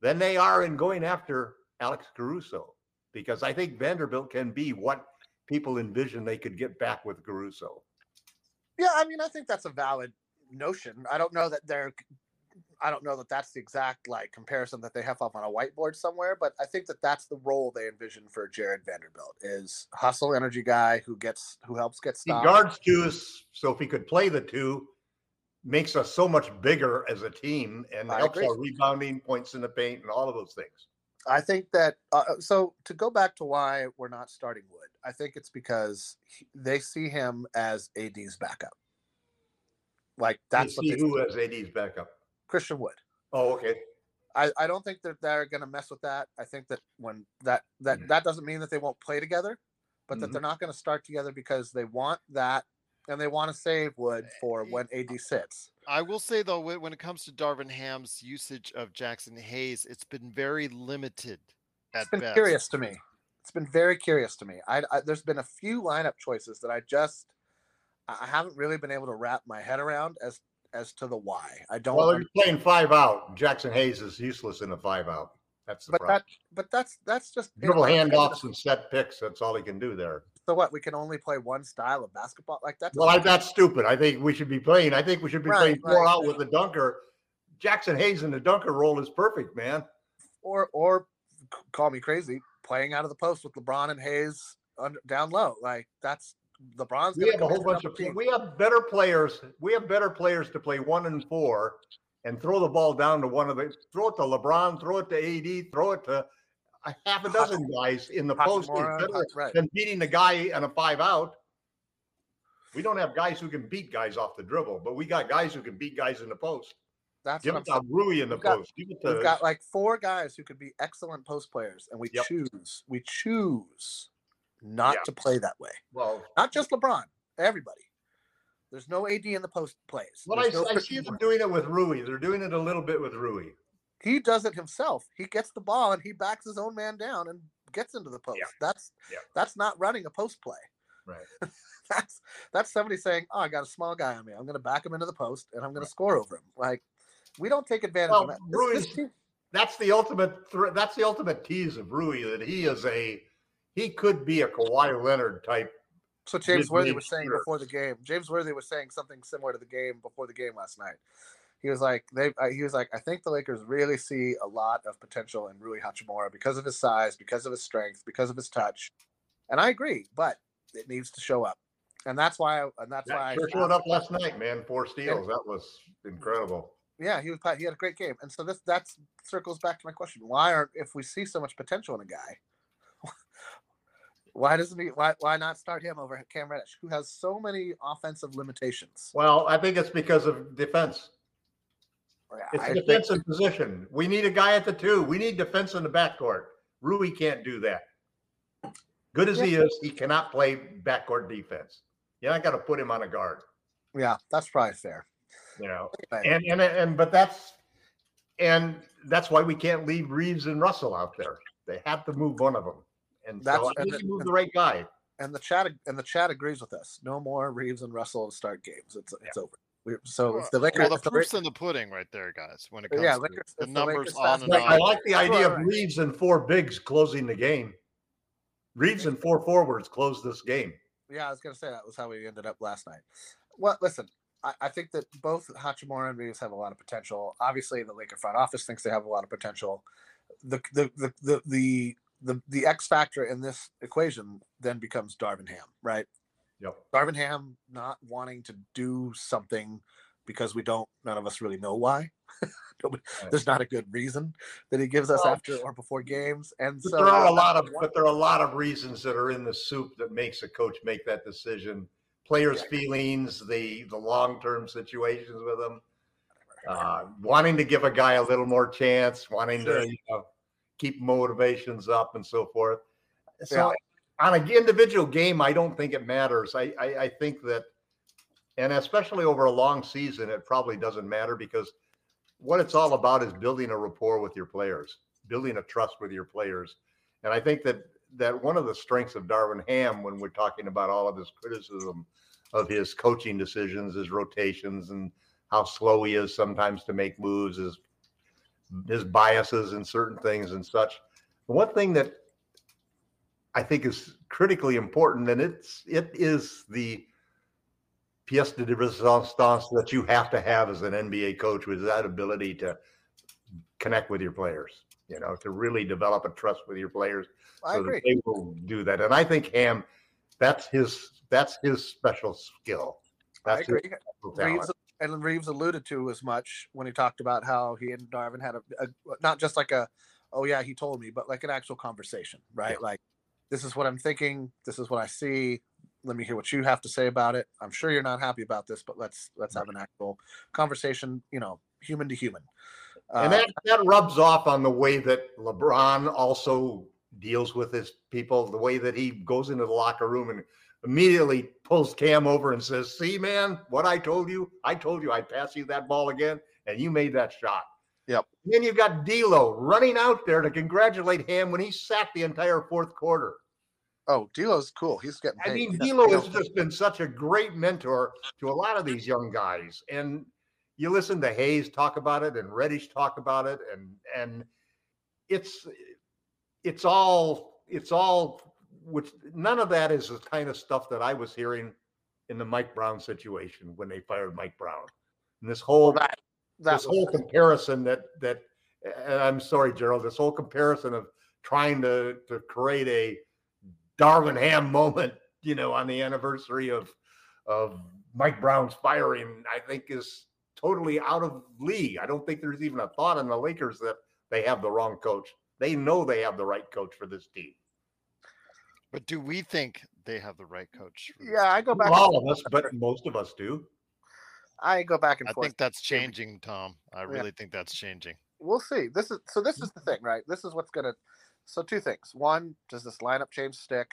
than they are in going after Alex Caruso. Because I think Vanderbilt can be what people envision they could get back with Caruso. Yeah, I mean, I think that's a valid notion. I don't know that they're, I don't know that that's the exact like comparison that they have up on a whiteboard somewhere, but I think that that's the role they envision for Jared Vanderbilt is hustle energy guy who gets who helps get He stops. guards twos, so if he could play the two, makes us so much bigger as a team and I helps agree. our rebounding, points in the paint, and all of those things. I think that uh, so to go back to why we're not starting Wood, I think it's because he, they see him as AD's backup. Like that's That's what see they who has AD's backup. Christian Wood. Oh, okay. I, I don't think that they're going to mess with that. I think that when that that Mhm. that doesn't mean that they won't play together, but that Mhm. they're not going to start together because they want that and they want to save Wood for when AD sits. I will say though, when when it comes to Darvin Ham's usage of Jaxson Hayes, it's been very limited. At It's been best. curious to me. It's been very curious to me. I, I there's been a few lineup choices that I just I haven't really been able to wrap my head around as as to the why. I don't. Well, you're playing five out. Jaxson Hayes is useless in a five out. That's the but problem. that but that's that's just Dribble handoffs and set picks. That's all he can do there. So what? We can only play one style of basketball like that. Well, I, that's stupid. I think we should be playing. I think we should be Right, playing four right. out with the dunker. Jaxson Hayes in the dunker role is perfect, man. or or call me crazy, playing out of the post with LeBron and Hayes under, down low. Like that's LeBron's. We have a whole bunch of team. we have better players. We have better players to play one and four and throw the ball down to one of the throw it to LeBron, throw it to AD, throw it to a half a dozen guys in the post. is better Hach- right. than beating the guy on a five out. We don't have guys who can beat guys off the dribble, but we got guys who can beat guys in the post. That's Give what I'm. Rui in the We've got- post. To We've got like four guys who could be excellent post players, and we Yep. choose we choose not Yeah. to play that way. well. Not just LeBron, everybody. There's no AD in the post plays. Well, I, no I see them doing it with Rui. They're doing it a little bit with Rui. He does it himself. He gets the ball and he backs his own man down and gets into the post. That's Yeah. that's not running a post play. Right. that's that's somebody saying, "Oh, I got a small guy on me. I'm going to back him into the post and I'm going to score over him." Like we don't take advantage Well, of that. This- this That's the ultimate. That's the ultimate tease of Rui that he is a. He could be a Kawhi Leonard type. so James Worthy was saying shooter. before the game. James Worthy was saying something similar to the game before the game last night. He was like, "They." Uh, he was like, "I think the Lakers really see a lot of potential in Rui Hachimura because of his size, because of his strength, because of his touch." And I agree, but it needs to show up, and that's why. I, and that's That why. sure I, showed up last night, man. Four steals. That was incredible. Yeah, he was. He had a great game, and so this that's circles back to my question: Why aren't if we see so much potential in a guy, why doesn't he? Why why not start him over Cam Reddish, who has so many offensive limitations? Well, I think it's because of defense. It's a think- position. We need a guy at the two. We need defense in the backcourt. Rui can't do that. Good as he is, he cannot play backcourt defense. You're not going to put him on a guard. yeah, that's probably fair. You know, and and and but that's and that's why we can't leave Reaves and Russell out there. They have to move one of them, and That's- so I and think the- move the right guy. and the chat and the chat agrees with us. No more Reaves and Russell to start games. It's it's over. We, so if the Lakers, well, the if the proof's Ra- in the pudding right there, guys. When it Yeah, comes to Lakers- the the numbers on fast and Like, break- I like the idea of Reaves and four bigs closing the game. Reaves and four forwards close this game. yeah, I was gonna say that was how we ended up last night. Well, listen, I, I think that both Hachimura and Reaves have a lot of potential. Obviously, the Laker front office thinks they have a lot of potential. The the the the the, the, the X factor in this equation then becomes Darvin Ham, right? Yep. Darvin Ham not wanting to do something because we don't none of us really know why. Nobody- Right. There's not a good reason that he gives us Well, after or before games, and But so there are a lot of but there are a lot of reasons that are in the soup that makes a coach make that decision. Players' feelings, the the long term situations with them, uh, wanting to give a guy a little more chance, wanting Sure. to you know, keep motivations up and so forth. So on an individual game, I don't think it matters. I, I I think that, and especially over a long season, it probably doesn't matter because what it's all about is building a rapport with your players, building a trust with your players. And I think that that one of the strengths of Darvin Ham when we're talking about all of his criticism of his coaching decisions, his rotations, and how slow he is sometimes to make moves, his his biases in certain things and such. The one thing that I think is critically important, and it's it is the pièce de resistance that you have to have as an NBA coach with that ability to connect with your players, you know, to really develop a trust with your players I so agree. that they will do that. And I think Ham, that's his that's his special skill. I agree. Reaves and Reaves alluded to as much when he talked about how he and Darvin had a, a not just like a oh yeah he told me but like an actual conversation right Yeah. like this is what I'm thinking this is what I see let me hear what you have to say about it I'm sure you're not happy about this but let's let's have an actual conversation you know human to human and Uh, that, that rubs off on the way that LeBron also deals with his people, the way that he goes into the locker room and immediately pulls Cam over and says, See, man, what I told you, I told you I'd pass you that ball again, and you made that shot. Yep. then you've got D'Lo running out there to congratulate him when he sat the entire fourth quarter. oh D'Lo's cool he's getting I mean, D'Lo has just been such a great mentor to a lot of these young guys. And you listen to Hayes talk about it and Reddish talk about it, and and it's it's all it's all which none of that is the kind of stuff that I was hearing in the Mike Brown situation when they fired Mike Brown. And this whole that that this whole comparison that that I'm sorry, Gerald, this whole comparison of trying to to create a Darvin Ham moment, you know, on the anniversary of of Mike Brown's firing, I think is totally out of league. I don't think there's even a thought in the Lakers that they have the wrong coach. They know they have the right coach for this team. But do we think they have the right coach? yeah I go back All of us, but most of us do. I go back and I forth think that's changing, Tom. I Yeah. really think that's changing. we'll see. This is so. This is the thing, right? This is what's gonna. So two things. One, does this lineup change stick?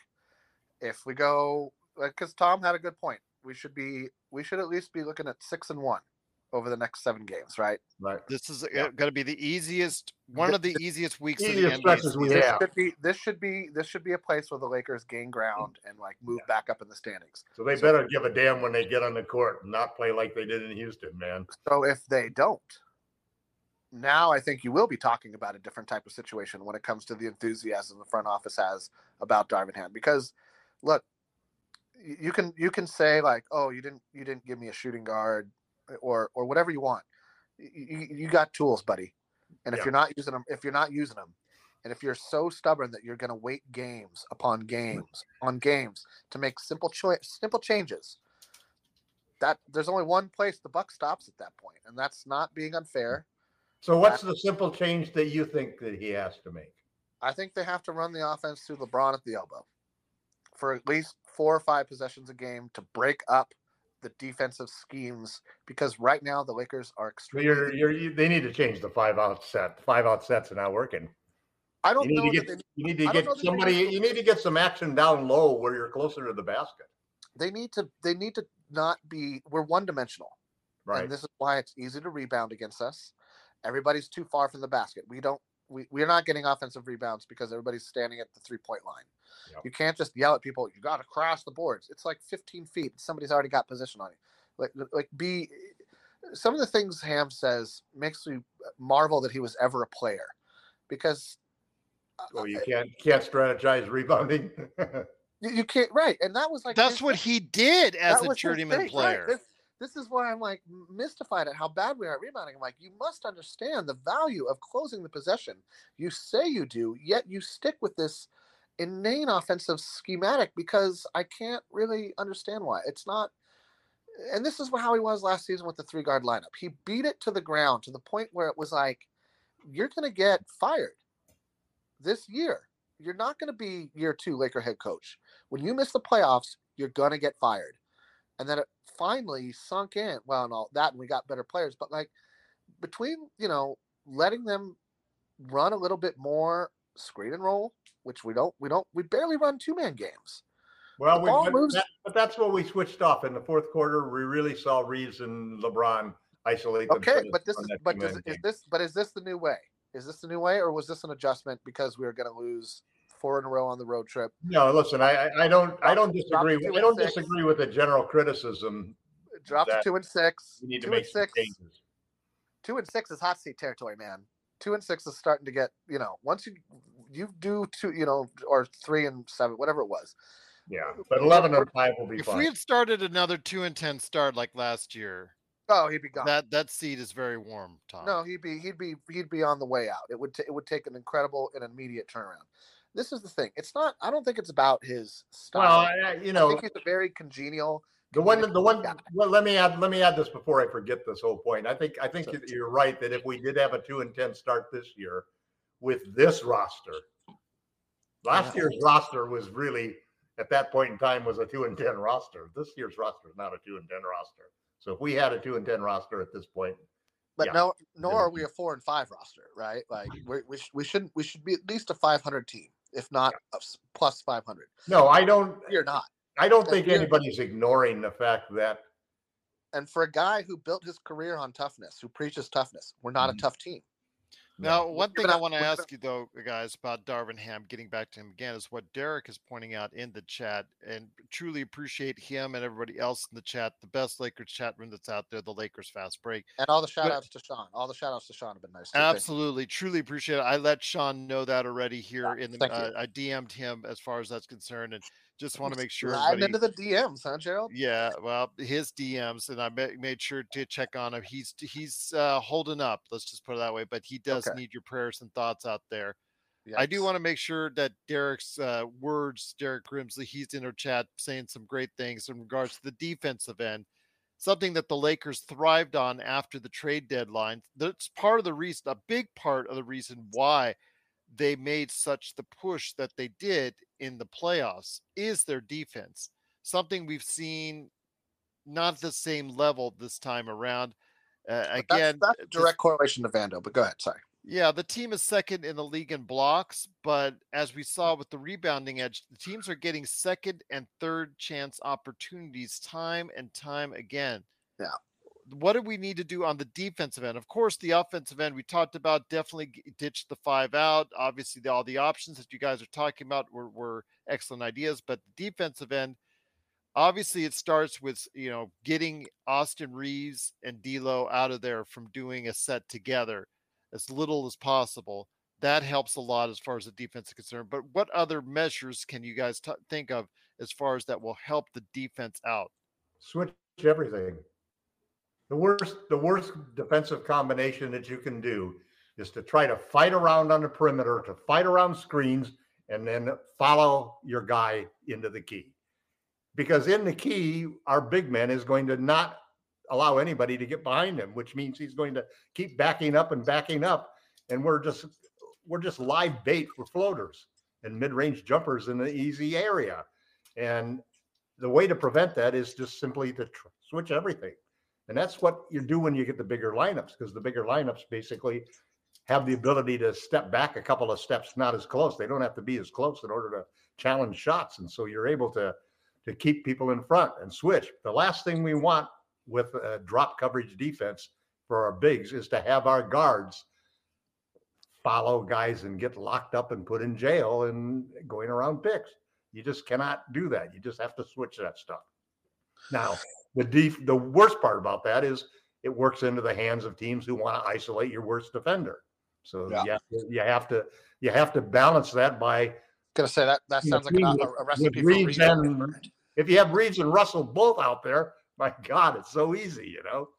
If we go, because Tom had a good point. We should be. We should at least be looking at six and one over the next seven games, right? Right. This is uh, Yeah. going to be the easiest, one of the easiest weeks of the Easiest NBA stretches we season. This Yeah. should be. This should be. This should be a place where the Lakers gain ground and like move back up in the standings. So they better give a damn when they get on the court and not play like they did in Houston, man. So if they don't, now I think you will be talking about a different type of situation when it comes to the enthusiasm the front office has about Darvin Ham. Because look, you can you can say like, oh, you didn't you didn't give me a shooting guard or or whatever you want. You, you got tools, buddy. And if Yeah. you're not using them, if you're not using them, and if you're so stubborn that you're going to wait games upon games on games to make simple choice, simple changes, that there's only one place the buck stops at that point, and that's not being unfair. So what's the simple change that you think that he has to make? I think they have to run the offense through LeBron at the elbow for at least four or five possessions a game to break up the defensive schemes because right now the Lakers are extremely. You're, you're, you, they need to change the five out set. The five out sets are not working. I don't need know to that get they, you need to get know that they somebody. You need to get some action down low where you're closer to the basket. they need to they need to not be we're one dimensional. Right. And this is why it's easy to rebound against us. Everybody's too far from the basket. We don't we, we're not getting offensive rebounds because everybody's standing at the three point line. Yep. You can't just yell at people, you gotta cross the boards. It's like 15 feet. Somebody's already got position on you. Like like be some of the things Ham says makes me marvel that he was ever a player. Because uh, so you can't can't strategize rebounding. you, you can't right. And that was like That's his what he did as a journeyman thing, right. player. This, this is why I'm like mystified at how bad we are at rebounding. I'm like, you must understand the value of closing the possession. You say you do, yet you stick with this inane offensive schematic because I can't really understand why. It's not and this is how he was last season with the three guard lineup. He beat it to the ground to the point where it was like, you're going to get fired this year. You're not going to be year two Laker head coach. When you miss the playoffs, you're going to get fired. And then it finally sunk in. Well, and all that, and we got better players. But like between, you know, letting them run a little bit more screen and roll, which we don't, we don't, we barely run two man games. Well, we, but, moves- that- but that's what we switched off in the fourth quarter. We really saw Reaves and LeBron isolate Okay, but this is, but does, is this, but is this the new way? Is this the new way, or was this an adjustment because we were going to lose four in a row on the road trip? No, listen, I, I- I don't, I don't Drop disagree. I don't six. disagree with the general criticism. Drop to two and six. We need to two make and six. changes. two and six is hot seat territory, man. Two and six is starting to get, you know, once you you do two, you know, or three and seven, whatever it was. Yeah, but eleven and five will be If fine. we had started another two and ten start like last year, Oh, he'd be gone. that that seat is very warm, Tom. no, he'd be he'd be he'd be on the way out. It would t- it would take an incredible and immediate turnaround. This is the thing. It's not. I don't think it's about his style. Well, I- you I know, think he's a very congenial. the one, the one. Well, let me add, let me add this before I forget this whole point. I think, I think Sure. you're right that if we did have a two and ten start this year with this roster, last Yeah. year's roster was really at that point in time was a two and ten roster. This year's roster is not a two and ten roster. So if we had a two and ten roster at this point, But Yeah. no, nor are we a four and five roster, right? Like we we, sh- we shouldn't we should be at least a 500 team, if not plus 500. no, I don't. You're not. I don't think anybody's ignoring the fact that And for a guy who built his career on toughness, who preaches toughness, we're not Mhm. a tough team. Now, one thing I want to ask you though, guys, about Darvin Ham, getting back to him again, is what Derek is pointing out in the chat, and truly appreciate him and everybody else in the chat. The best Lakers chat room that's out there, the Lakers Fast Break. And all the shout outs to Sean. All the shout outs to Sean have been nice. too. Absolutely, truly appreciate it. I let Sean know that already here in the. Uh, I DM'd him as far as that's concerned, and just want to make sure. Sliding into the DMs, huh, Gerald? Yeah, well, his DMs, and I made sure to check on him. He's he's uh, holding up. Let's just put it that way. But he does Okay. need your prayers and thoughts out there. I do want to make sure that Derek's uh, words, Derek Grimsley, he's in our chat saying some great things in regards to the defensive end, something that the Lakers thrived on after the trade deadline. That's part of the reason, a big part of the reason why they made such the push that they did in the playoffs is their defense. Something we've seen not the same level this time around. Uh, again, that's, that's just- direct correlation to Vando. But go ahead. Sorry. yeah, the team is second in the league in blocks, but as we saw with the rebounding edge, the teams are getting second and third chance opportunities time and time again. Yeah. What do we need to do on the defensive end? Of course, the offensive end we talked about definitely ditch the five out. Obviously, the, all the options that you guys are talking about were, were excellent ideas, but the defensive end, obviously, it starts with you know getting Austin Reaves and D'Lo out of there from doing a set together as little as possible. That helps a lot as far as the defense is concerned. But what other measures can you guys t- think of as far as that will help the defense out? switch everything. The worst, the worst defensive combination that you can do is to try to fight around on the perimeter, to fight around screens, and then follow your guy into the key. Because in the key, our big man is going to not allow anybody to get behind him, which means he's going to keep backing up and backing up. And we're just we're just live bait for floaters and mid-range jumpers in the easy area. And the way to prevent that is just simply to tr- switch everything. And that's what you do when you get the bigger lineups, because the bigger lineups basically have the ability to step back a couple of steps, not as close. They don't have to be as close in order to challenge shots. And so you're able to to keep people in front and switch. The last thing we want with a drop coverage defense for our bigs is to have our guards follow guys and get locked up and put in jail and going around picks. You just cannot do that. You just have to switch that stuff. Now, the def- the worst part about that is it works into the hands of teams who want to isolate your worst defender. So Yeah. you, have to, you have to you have to balance that by Gonna say that that sounds like a, a recipe for Reaves and- on the bird. if you have Reaves and Russell both out there, My God, it's so easy, you know.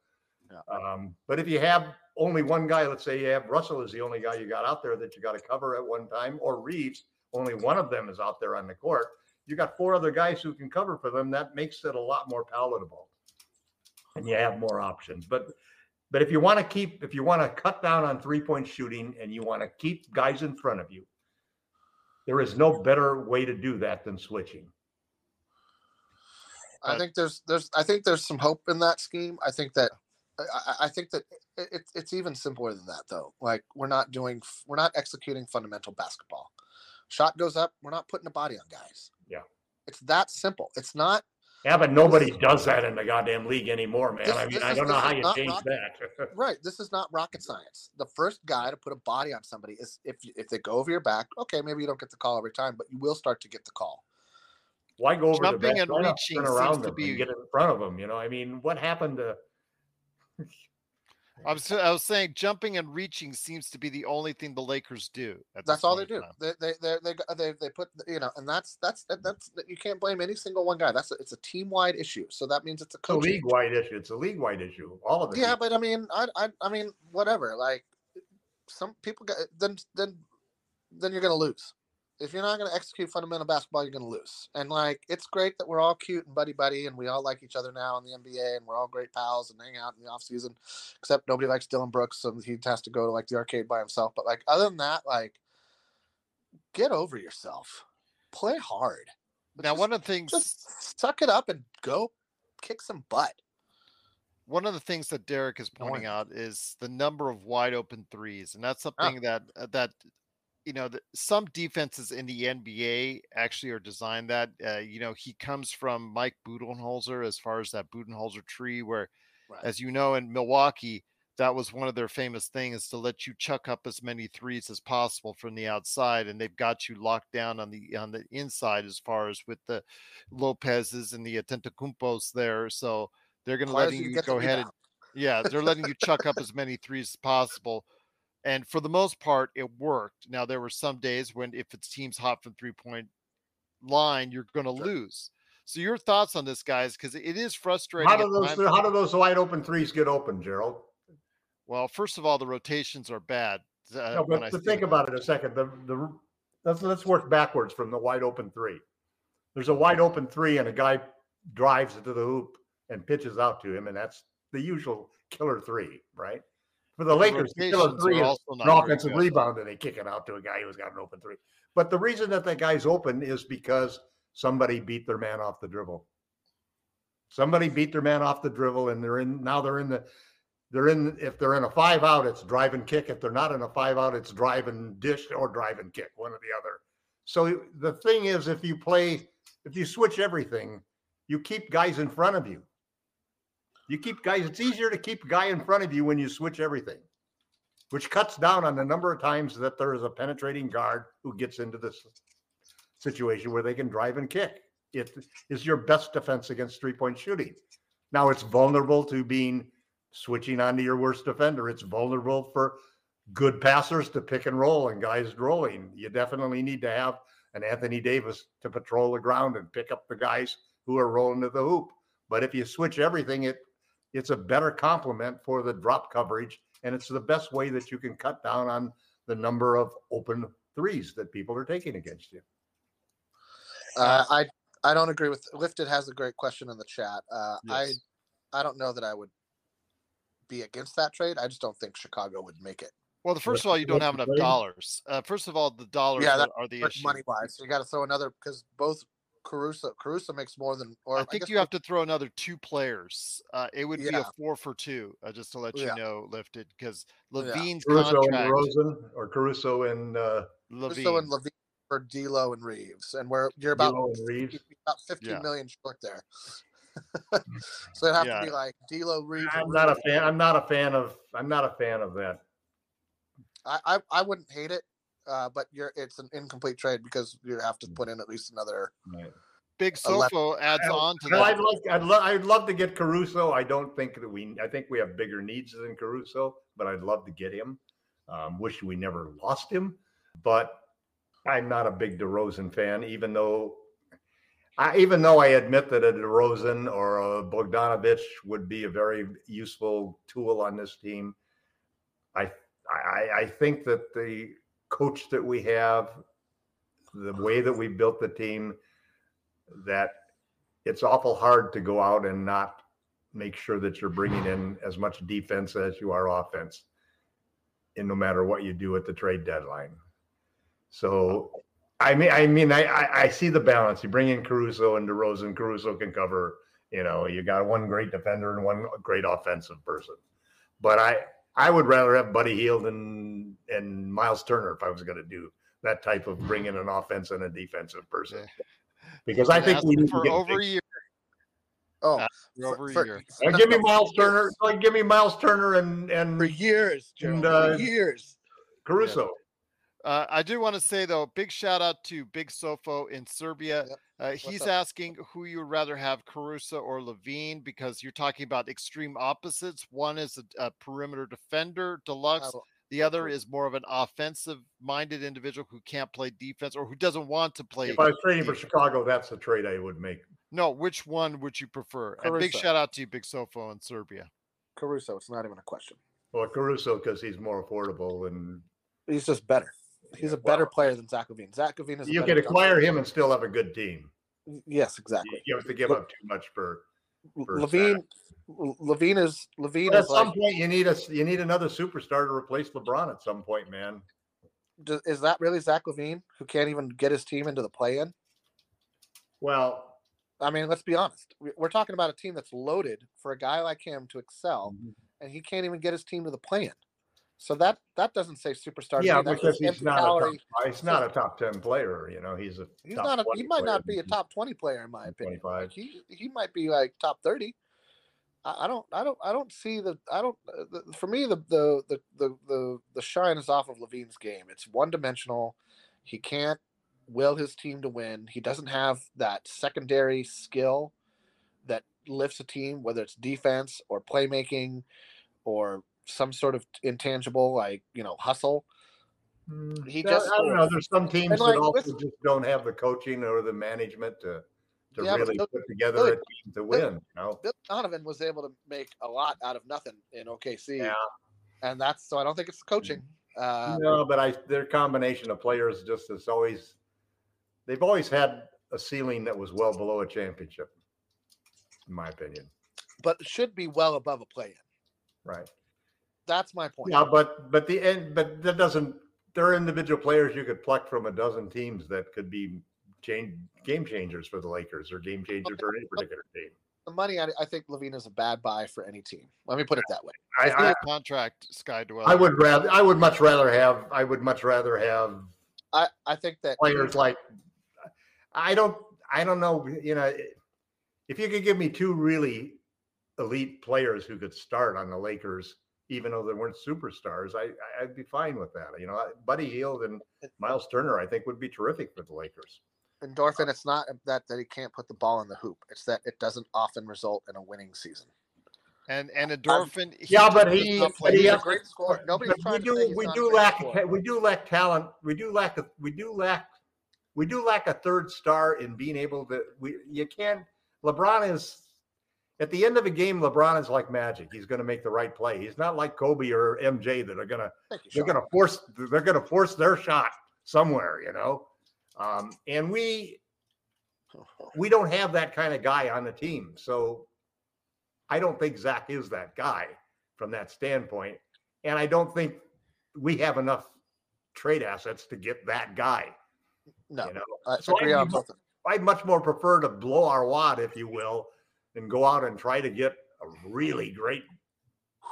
Yeah. Um, but if you have only one guy, let's say you have Russell is the only guy you got out there that you got to cover at one time, or Reaves, only one of them is out there on the court. You got four other guys who can cover for them. That makes it a lot more palatable, and you have more options. But but if you want to keep, if you want to cut down on three point shooting, and you want to keep guys in front of you, there is no better way to do that than switching. I think there's there's I think there's some hope in that scheme. I think that I, I- think that it, it's even simpler than that though. Like we're not doing we're not executing fundamental basketball. Shot goes up, we're not putting a body on guys. Yeah. It's that simple. It's not Yeah, but nobody does that in the goddamn league anymore, man. This- I mean, this I don't know this how is you change rocket- that. right. This is not rocket science. The first guy to put a body on somebody is if if they go over your back, okay, maybe you don't get the call every time, but you will start to get the call. Why go over the Jumping back? and Why reaching turn seems around to them be- and get in front of them? You know, I mean, what happened to? I was I was saying jumping and reaching seems to be the only thing the Lakers do. That's all they do. They they they they they, they put you know, and that's that's that- that's you can't blame any single one guy. That's a, it's a team wide issue. So that means it's a It's a coaching. league wide issue. It's a league wide issue. All of it. Yeah, but I mean, I, I I mean, whatever. Like some people got then then then you're gonna lose. If you're not gonna execute fundamental basketball, you're gonna lose. And like, it's great that we're all cute and buddy buddy, and we all like each other now in the NBA, and we're all great pals and hang out in the off season. Except nobody likes Dillon Brooks, so he has to go to like the arcade by himself. But like, other than that, like, get over yourself. Play hard. Now, Just- one of the things just suck it up and go kick some butt. one of the things that Derek is pointing out is the number of wide open threes, and that's Ah. something that uh, that you know that some defenses in the NBA actually are designed that. Uh, you know, he comes from Mike Budenholzer as far as that Budenholzer tree, where, Right. as you know, in Milwaukee, that was one of their famous things to let you chuck up as many threes as possible from the outside, and they've got you locked down on the on the inside as far as with the Lopez's and the Antetokounmpos there. So they're going to letting you you go ahead and yeah, they're letting you chuck up as many threes as possible. And for the most part, it worked. Now there were some days when if it's teams hot from three point line, you're going to Sure. lose. So your thoughts on this, guys? Because it is frustrating. How do those how do those wide open threes get open, Gerald? Well, first of all, the rotations are bad. Uh, No, but to think about it a second, the the let's let's work backwards from the wide open three. There's a wide open three, and a guy drives it to the hoop and pitches out to him, and that's the usual killer three, right? For the Lakers, the killer rotations three an offensive rebound, and they kick it out to a guy who's got an open three. But the reason that that guy's open is because somebody beat their man off the dribble. Somebody beat their man off the dribble, and they're in now. They're in the they're in if they're in a five out, it's drive and kick. If they're not in a five out, it's drive and dish or drive and kick, one or the other. So the thing is, if you play, if you switch everything, you keep guys in front of you. You keep guys. It's easier to keep a guy in front of you when you switch everything, which cuts down on the number of times that there is a penetrating guard who gets into this situation where they can drive and kick. It is your best defense against three point shooting. Now it's vulnerable to being switching onto your worst defender. It's vulnerable for good passers to pick and roll and guys rolling. You definitely need to have an Anthony Davis to patrol the ground and pick up the guys who are rolling to the hoop. But if you switch everything, it it's a better complement for the drop coverage, and it's the best way that you can cut down on the number of open threes that people are taking against you. Uh, I I don't agree with Lifted has a great question in the chat. Uh, Yes. I I don't know that I would be against that trade. I just don't think Chicago would make it Well, the first of all, you don't have enough dollars. Uh, first of all, the dollars Yeah, that- are the issue. money wise. So you got to throw another because both Caruso Caruso makes more than. Or I think guess you have to throw another two players. Uh, it would be a four for two, uh, just to let Yeah. you know, lifted because LaVine's Caruso and contract. Or Caruso and uh, LaVine. Caruso and LaVine for D'Lo and Reaves, and we're you're about D'Lo and Reaves. about fifteen Yeah. million short there. so it'd have Yeah. to be like D'Lo Reaves. I'm and not a fan. I'm not a fan of. I'm not a fan of that. I, I I wouldn't hate it, uh, but you're it's an incomplete trade because you have to put in at least another. Big Eleven. Sofo adds Well, on to well, that. I'd like. I'd, lo- I'd love to get Caruso. I don't think that we. I think we have bigger needs than Caruso, but I'd love to get him. Um, wish we never lost him, but I'm not a big DeRozan fan. Even though I, even though I admit that a DeRozan or a Bogdanovich would be a very useful tool on this team, I I, I think that the coach that we have, the uh-huh. way that we built the team, that it's awful hard to go out and not make sure that you're bringing in as much defense as you are offense, and no matter what you do at the trade deadline. So I mean, I mean, I, I, I see the balance. You bring in Caruso and DeRozan. Caruso can cover. You know, you got one great defender and one great offensive person. But I, I would rather have Buddy Hield and and Miles Turner if I was going to do that type of bring in an offense and a defensive person. Because I think we need for to get over a year. Oh, for for- over a year. Uh, give me Miles Turner. Like, give me Miles Turner and and for years, Joe. And, uh, for years. Caruso. Uh, I do want to say though, big shout out to Big Sofo in Serbia. Yep. Uh, he's up? asking who you would rather have, Caruso or LaVine, because you're talking about extreme opposites. One is a, a perimeter defender, deluxe. The other is more of an offensive-minded individual who can't play defense or who doesn't want to play. If I was trading for. Chicago, that's the trade I would make. No, which one would you prefer? A big shout out to you, Big Sofo in Serbia. Caruso, it's not even a question. Well, Caruso because he's more affordable and He's just better. He's Yeah, a better well, player than Zach LaVine. Zach LaVine is. you better could acquire dunker. him and still have a good team. Yes, exactly. You have to give up too much for. for LaVine, LaVine is LaVine But at is some like. point, you need a you need another superstar to replace LeBron. At some point, man. d- Is that really Zach LaVine who can't even get his team into the play-in? Well, I mean, let's be honest. We- We're talking about a team that's loaded for a guy like him to excel, Mm-hmm. and he can't even get his team to the play-in. So that that doesn't say superstar. yeah, because he's not a top, he's not a top ten player. You know, he's a He's not. A, he might not be a top twenty player in my opinion. Like he he might be like top thirty. I, don't I don't I don't see the I don't uh, the, for me the, the the the the the shine is off of LaVine's game. It's one dimensional. He can't will his team to win. He doesn't have that secondary skill that lifts a team, whether it's defense or playmaking or some sort of intangible like you know hustle. Mm, He just I don't know. There's some teams And, that also listen- just don't have the coaching or the management to to Yeah, really Bill- put together Bill- a team to win. You know. Bill Donovan was able to make a lot out of nothing in OKC. Yeah. and that's so I don't think it's coaching. Uh, no, but I their combination of players just is always they've always had a ceiling that was well below a championship, in my opinion. but it should be well above a play-in. Right. That's my point. Yeah, but but the end but that doesn't there are individual players you could pluck from a dozen teams that could be game changers for the Lakers or game changers for any particular team. The money, I, I think LaVine is a bad buy for any team. Let me put it that way. I, Let's do I, a contract, Sky Dweller. I would rather I would much rather have I would much rather have I, I think that players like I don't I don't know you know if you could give me two really elite players who could start on the Lakers even though they weren't superstars I I'd be fine with that you know Buddy Hield and Miles Turner I think would be terrific for the Lakers endorphin. It's not that that he can't put the ball in the hoop. It's that it doesn't often result in a winning season. and and um, endorphin. yeah, but he- not but he He's a great scorer. Nobody's But we trying to do say we do lack scorer. we do lack talent we do lack a we do lack we do lack a third star in being able to we you can't LeBron is at the end of a game LeBron is like magic he's going to make the right play he's not like Kobe or MJ that are going to Thank you, they're going to force they're going to force their shot somewhere you know um, and we we don't have that kind of guy on the team so I don't think Zach is that guy from that standpoint and I don't think we have enough trade assets to get that guy. No, You know, I So agree I'd on both. I'd much more prefer to blow our wad, if you will, and go out and try to get a really great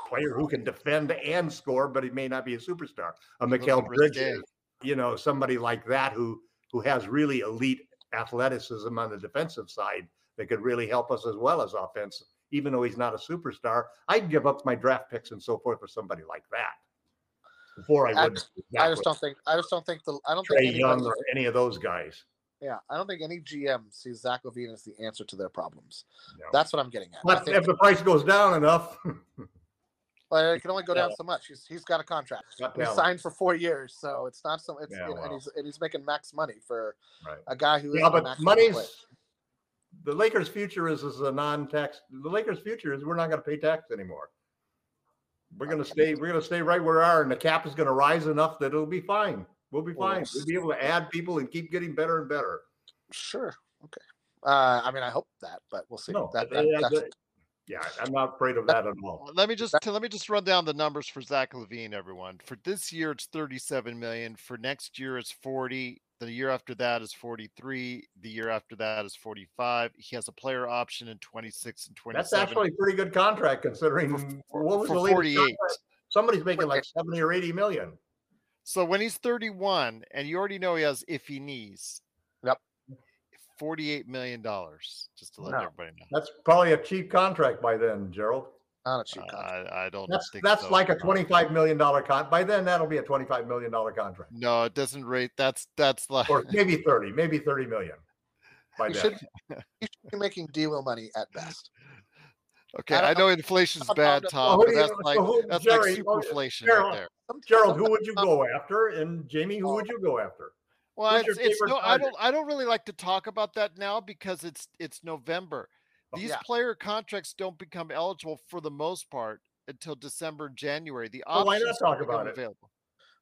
player who can defend and score, but he may not be a superstar. A Mikal. Bridges, you know, somebody like that who who has really elite athleticism on the defensive side that could really help us as well as offense, even though he's not a superstar. I'd give up my draft picks and so forth for somebody like that before I I would. I just don't think I just don't think the I don't Trey think Young or any of those guys. yeah I don't think any GM sees Zach LaVine as the answer to their problems. No. That's what I'm getting at. But if the price goes down enough, well, it can only go down so much. He's he's got a contract. Not He's signed for four years, so it's not so. It's Yeah, you know, and he's and he's making max money for Right. a guy who yeah, but money's the Lakers' future is as a non-tax. The Lakers' future is we're not going to pay tax anymore. We're going to stay. We're going to stay right where we are, and the cap is going to rise enough that it'll be fine. We'll be fine. We'll be able to add people and keep getting better and better. Sure. Okay. Uh, I mean, I hope that, but we'll see. No, that, that, that's, the- yeah, I'm not afraid of that at all. Let me just let me just run down the numbers for Zach LaVine, everyone. For this year, it's 37 million. For next year, it's 40. The year after that is 43. The year after that is 45. He has a player option in 26 and 27. That's actually a pretty good contract considering for, what was for the latest 48. contract? Somebody's making like 70 or 80 million. So when he's 31, and you already know he has iffy knees. Yep. 48 million dollars, just to let No. everybody know. That's probably a cheap contract by then, Gerald. not a cheap contract. I, I don't That's think that's so. like a 25 million dollar con. By then, that'll be a 25 million dollar contract, No, it doesn't rate. That's that's like or maybe 30, maybe 30 million. By You then, should, you should be making deal money at best. okay. I I know. know inflation's I'm bad, not- Tom, who but that's like so who- that's Jerry, like oh, superflation Gerald, right there. Some- Gerald, who would you go after? And Jamie, who would oh. you go after? Well, Who's it's, it's favorite no, I don't I don't really like to talk about that now because it's it's November. Oh, These yeah. player contracts don't become eligible for the most part until December January. The Well, why not options talk become about it? available.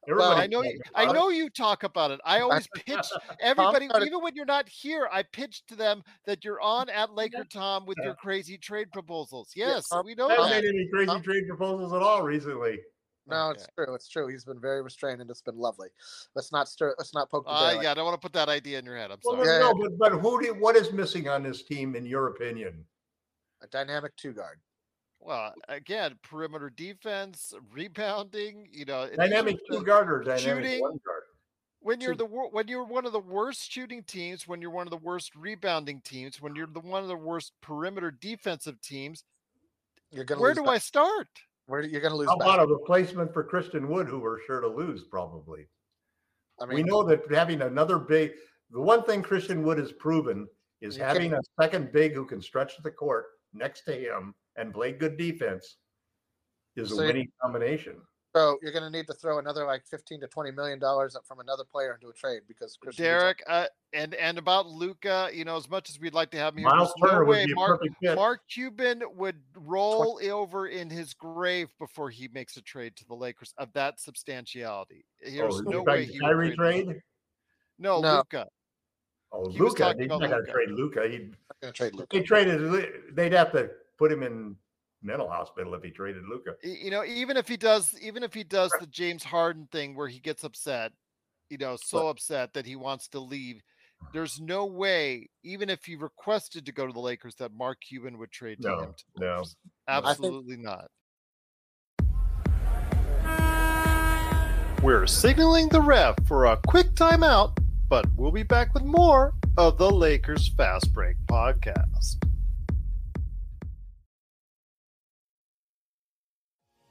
Well, I know you, I know you talk about it. I always pitch everybody, even when you're not here, I pitch to them that you're on at Laker Tom with your crazy trade proposals. Yes, Tom- we know I haven't that. made any crazy Huh? trade proposals at all recently. No, Okay. it's true. It's true. He's been very restrained, and it's been lovely. Let's not stir. Let's not poke the Uh, yeah, I don't want to put that idea in your head. I'm Well, sorry. no, no, but, but who do, what is missing on this team, in your opinion? A dynamic two guard. Well, again, perimeter defense, rebounding. You know, Dynamic two guard or dynamic shooting. one guard? when you're the when you're one of the worst shooting teams, when you're one of the worst rebounding teams, when you're the one of the worst perimeter defensive teams, You're gonna. where do back. I start? Where you're gonna lose? How back. about a replacement for Christian Wood, who we're sure to lose probably? I mean, we know that having another big, the one thing Christian Wood has proven is having a second big who can stretch the court next to him and play good defense is a So you- winning combination. So you're going to need to throw another like 15 to 20 million dollars up from another player into a trade because Christian Derek, uh, and and about Luka, you know, as much as we'd like to have him here, Miles there's Turner no would way be a Mark perfect fit. Mark Cuban would roll over in his grave before he makes a trade to the Lakers of that substantiality. There's oh, no way he Kyrie would trade. trade? No, No. Luka. Oh, He Luka, talking he's not going to trade Luka. He'd, not going to trade if Luka. they traded, they'd have to put him in mental hospital if he traded Luka. You know, even if he does, even if he does the James Harden thing where he gets upset, you know, so upset that he wants to leave, uh-huh. there's no way, even if he requested to go to the Lakers, that Mark Cuban would trade No, him. to no. I think- Absolutely not. We're signaling the ref for a quick timeout, but we'll be back with more of the Lakers Fast Break podcast.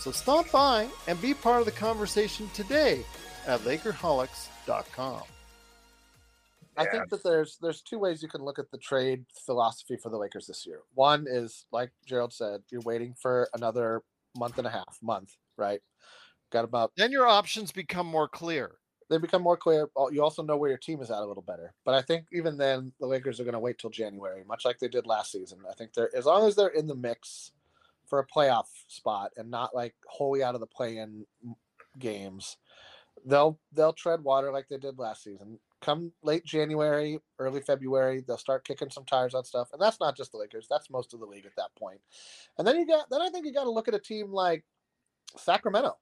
So stop by and be part of the conversation today at Lakerholics.com. I think that there's there's two ways you can look at the trade philosophy for the Lakers this year. One is like Gerald said, you're waiting for another month and a half, month, right? Got about Then your options become more clear. they become more clear. Oh, you also know where your team is at a little better. But I think even then, the Lakers are going to wait till January, much like they did last season. I think they're as long as they're in the mix for a playoff spot and not like wholly out of the play-in games, they'll they'll tread water like they did last season. Come late January, early February, they'll start kicking some tires on stuff, and that's not just the Lakers. That's most of the league at that point. And then you got then I think you got to look at a team like Sacramento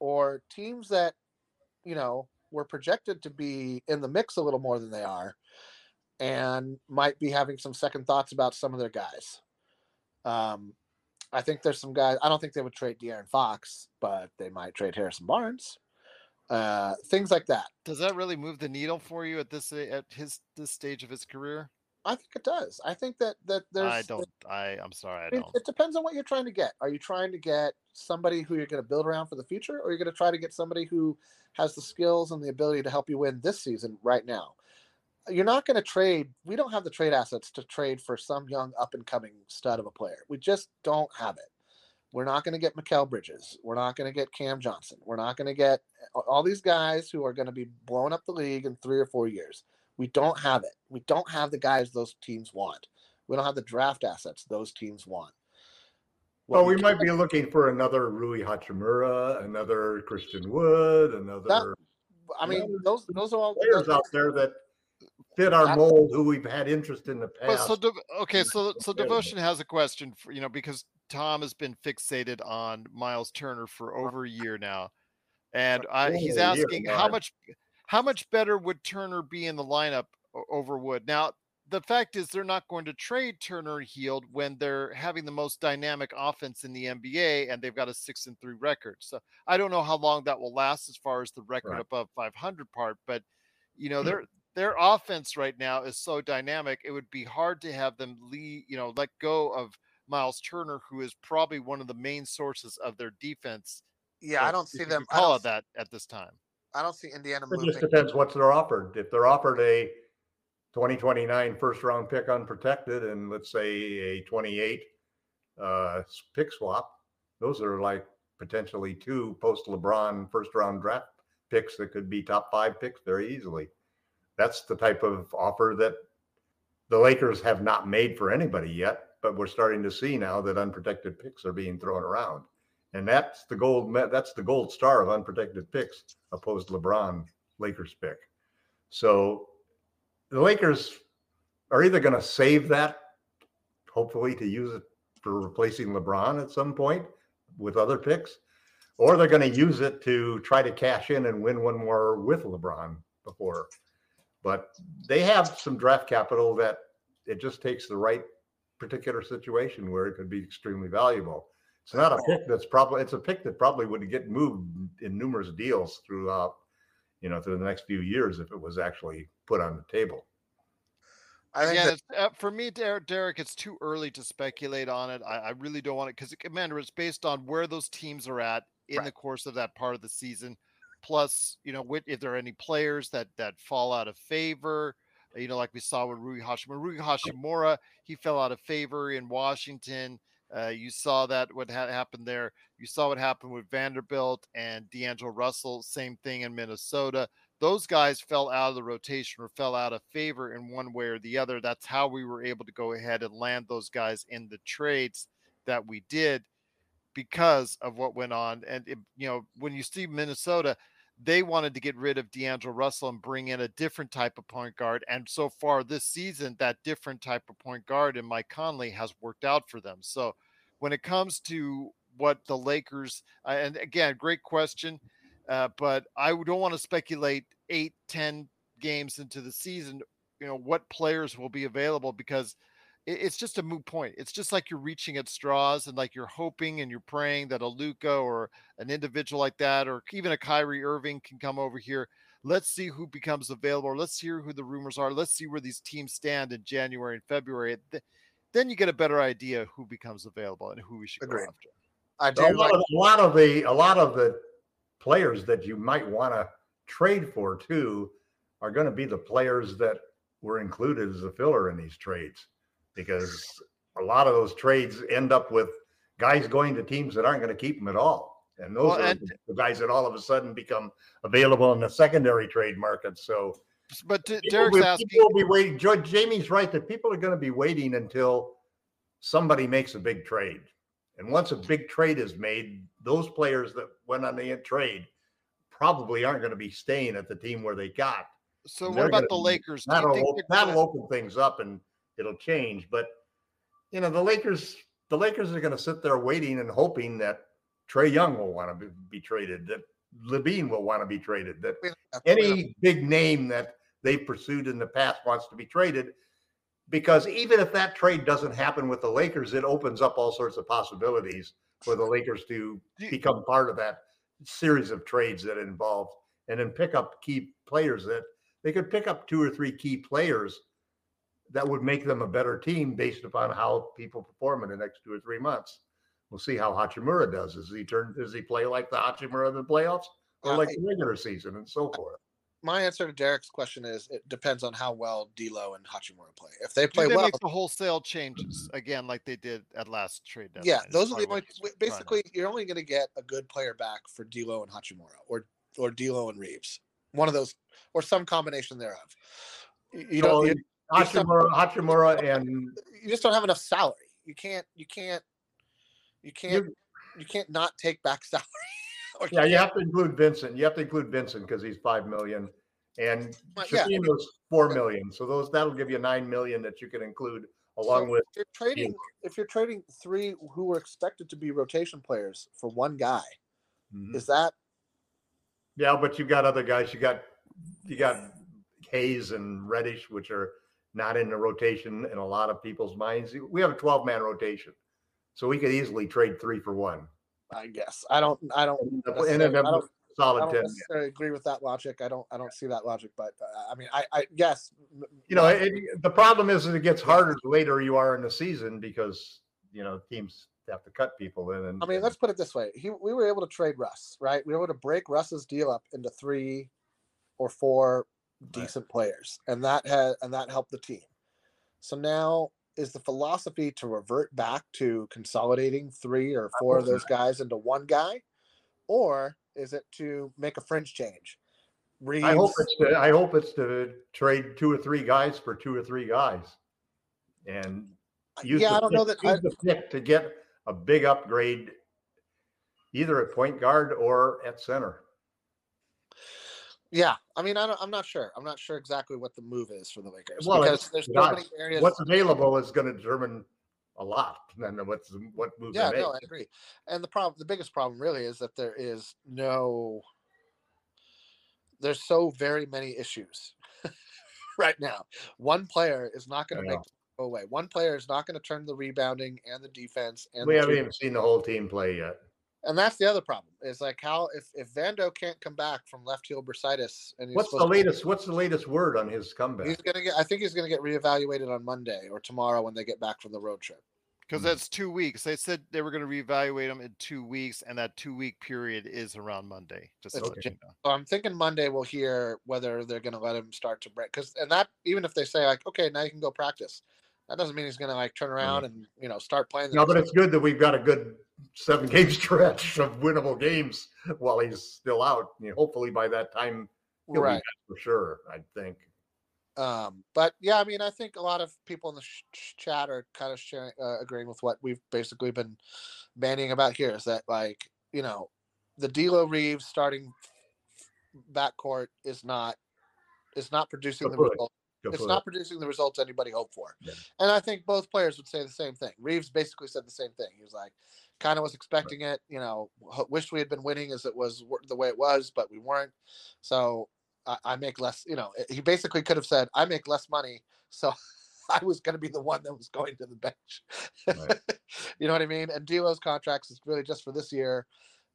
or teams that you know were projected to be in the mix a little more than they are and might be having some second thoughts about some of their guys um i think there's some guys i don't think they would trade De'Aaron fox but they might trade harrison barnes uh things like that Does that really move the needle for you at this at his this stage of his career? I think it does. I think that that there's. I don't. I. I'm sorry. I It, don't. it depends on what you're trying to get. Are you trying to get somebody who you're going to build around for the future, or you're going to try to get somebody who has the skills and the ability to help you win this season right now? You're not going to trade. We don't have the trade assets to trade for some young up and coming stud of a player. We just don't have it. We're not going to get Mikal Bridges. We're not going to get Cam Johnson. We're not going to get all these guys who are going to be blowing up the league in three or four years. We don't have it. We don't have the guys those teams want. We don't have the draft assets those teams want. What Well, we might be looking for another Rui Hachimura, another Christian Wood, another I mean, those those are all players those- out there that fit our mold who we've had interest in the past. so Dev- okay, so so devotion has a question for you know because Tom has been fixated on Miles Turner for uh-huh. over a year now, and I, he's Over a year, asking how much how much better would Turner be in the lineup over Wood? Now the fact is they're not going to trade Turner and Healed when they're having the most dynamic offense in the NBA and they've got a six and three record. So I don't know how long that will last as far as the record Right. above 500 part, but you know hmm. their their offense right now is so dynamic. It would be hard to have them leave, you know, let go of Miles Turner, who is probably one of the main sources of their defense. yeah, I don't see them. could I Call it that at this time. I don't see Indiana It moving. just depends what they're offered. If they're offered a 2029 first round pick unprotected and let's say a 28 uh, pick swap, those are like potentially two post LeBron first round draft picks that could be top five picks very easily. That's the type of offer that the Lakers have not made for anybody yet, but we're starting to see now that unprotected picks are being thrown around. And that's the gold that's the gold star of unprotected picks opposed LeBron Lakers pick. So the Lakers are either going to save that, hopefully to use it for replacing LeBron at some point with other picks, or they're going to use it to try to cash in and win one more with LeBron before. But they have some draft capital that it just takes the right particular situation where it could be extremely valuable. It's not a pick that's probably it's a pick that probably would get moved in numerous deals throughout, you know, through the next few years if it was actually put on the table. I think Again, that, it's, uh, for me, Derek, Derek, it's too early to speculate on it. I, I really don't want it because, Commander, it's based on where those teams are at in Right. the course of that part of the season. Plus, you know, if there are any players that that fall out of favor, uh, you know, like we saw with Rui Hachimura. Rui Hachimura, he fell out of favor in Washington. Uh, you saw that what had happened there. You saw what happened with Vanderbilt and D'Angelo Russell. Same thing in Minnesota those guys fell out of the rotation or fell out of favor in one way or the other. That's how we were able to go ahead and land those guys in the trades that we did because of what went on. And, it, you know, when you see Minnesota, they wanted to get rid of D'Angelo Russell and bring in a different type of point guard. And so far this season, that different type of point guard in Mike Conley has worked out for them. So when it comes to what the Lakers, uh, and again, great question. Uh, but I don't want to speculate eight, ten games into the season, you know, what players will be available because it's just a moot point. It's just like you're reaching at straws and like you're hoping and you're praying that a Luka or an individual like that, or even a Kyrie Irving can come over here. Let's see who becomes available. Or let's hear who the rumors are. Let's see where these teams stand in January and February. Th- Then you get a better idea who becomes available and who we should Agreed. go after. I A do lot, like of, a lot of the a lot of the players that you might want to trade for too are going to be the players that were included as a filler in these trades because a lot of those trades end up with guys going to teams that aren't going to keep them at all and those Well, are and- the, guys that all of a sudden become available in the secondary trade market so But D- people Derek's will- asking. people will be waiting George Jamie's right that people are going to be waiting until somebody makes a big trade and once a big trade is made, those players that went on the trade probably aren't going to be staying at the team where they got. So what about the Lakers? That'll, that'll open things up and it'll change. But you know, the Lakers, the Lakers are going to sit there waiting and hoping that Trey Young will want to be, be traded, that LaVine will want to be traded, that any big name that they've pursued in the past wants to be traded because even if that trade doesn't happen with the Lakers, it opens up all sorts of possibilities for the Lakers to become part of that series of trades that involve and then pick up key players that they could pick up two or three key players that would make them a better team based upon how people perform in the next two or three months. We'll see how Hachimura does. Does he turn? Does he play like the Hachimura of the playoffs, or Uh, like the regular season, and so forth? My answer to Derek's question is it depends on how well D'Lo and Hachimura play. If they play they well, make the wholesale changes again, like they did at last trade deadline? yeah, those are the only. he's trying to- Basically, you're only going to get a good player back for D'Lo and Hachimura, or or D'Lo and Reaves, one of those, or some combination thereof. You, know, So You, you Hachimura, Hachimura, and you just don't have enough salary. You can't. You can't. You can't. you, You can't not take back salary. Yeah, you can't- have to include Vincent. You have to include Vincent because he's five million, and Well, yeah, I mean- Schifino's four million. So those that'll give you nine million that you can include along So with. if you're trading if you're trading three who were expected to be rotation players for one guy, Mhm. is that Yeah, but you've got other guys. You got you got Hayes and Reddish, which are not in the rotation in a lot of people's minds. We have a 12 man rotation, so we could easily trade three for one I guess I don't I don't and end up I with don't, I don't 10. necessarily agree with that logic. I don't I don't see that logic, but uh, I mean I I guess You know, it, the problem is that it gets harder the later you are in the season because you know teams have to cut people in. And I mean, and- let's put it this way: he, we were able to trade Russ, right? We were able to break Russ's deal up into three or four decent players, and that had and that helped the team. So now, is the philosophy to revert back to consolidating three or four of those guys into one guy, or is it to make a fringe change? Reaves, I hope it's to, I hope it's to trade two or three guys for two or three guys, and uh, use yeah, the I don't know pick- that. I, use the pick to get a big upgrade, either at point guard or at center. Yeah, I mean, I don't, I'm not sure. I'm not sure exactly what the move is for the Lakers Well, because there's so not- many areas. What's available is going to determine a lot. Then what's what moves Yeah, no, I agree. And the problem, the biggest problem, really, is that there is no. There's so very many issues right now. One player is not going to make go away. One player is not going to turn the rebounding and the defense and we haven't even seen the whole team play yet. And that's the other problem. Is like how if if Vando can't come back from left heel bursitis and he's What's the supposed to- latest? What's the latest word on his comeback? He's gonna get. I think he's gonna get reevaluated on Monday or tomorrow when they get back from the road trip. because Mhm. that's two weeks. They said they were going to reevaluate him in two weeks, and that two week period is around Monday. Just to Okay. you know. So I'm thinking Monday we'll hear whether they're going to let him start to break. Because and that even if they say like, okay, now you can go practice, that doesn't mean he's going to like turn around and you know start playing. the No, but it's good that we've got a good seven game stretch of winnable games while he's still out. You know, hopefully by that time right. be back for sure. I think. Um, but yeah, I mean, I think a lot of people in the sh- chat are kind of sharing, uh, agreeing with what we've basically been bandying about here. Is that like you know, the D'Lo Reaves starting backcourt is not is not producing the Good. Go it's not it. producing the results anybody hoped for. Yeah. And I think both players would say the same thing. Reaves basically said the same thing. He was like, kind of was expecting it, you know, wished we had been winning as it was w- the way it was, but we weren't. So I, I make less, you know, he basically could have said, I make less money. So I was going to be the one that was going to the bench. Right. you know what I mean? And D'Lo's contracts is really just for this year.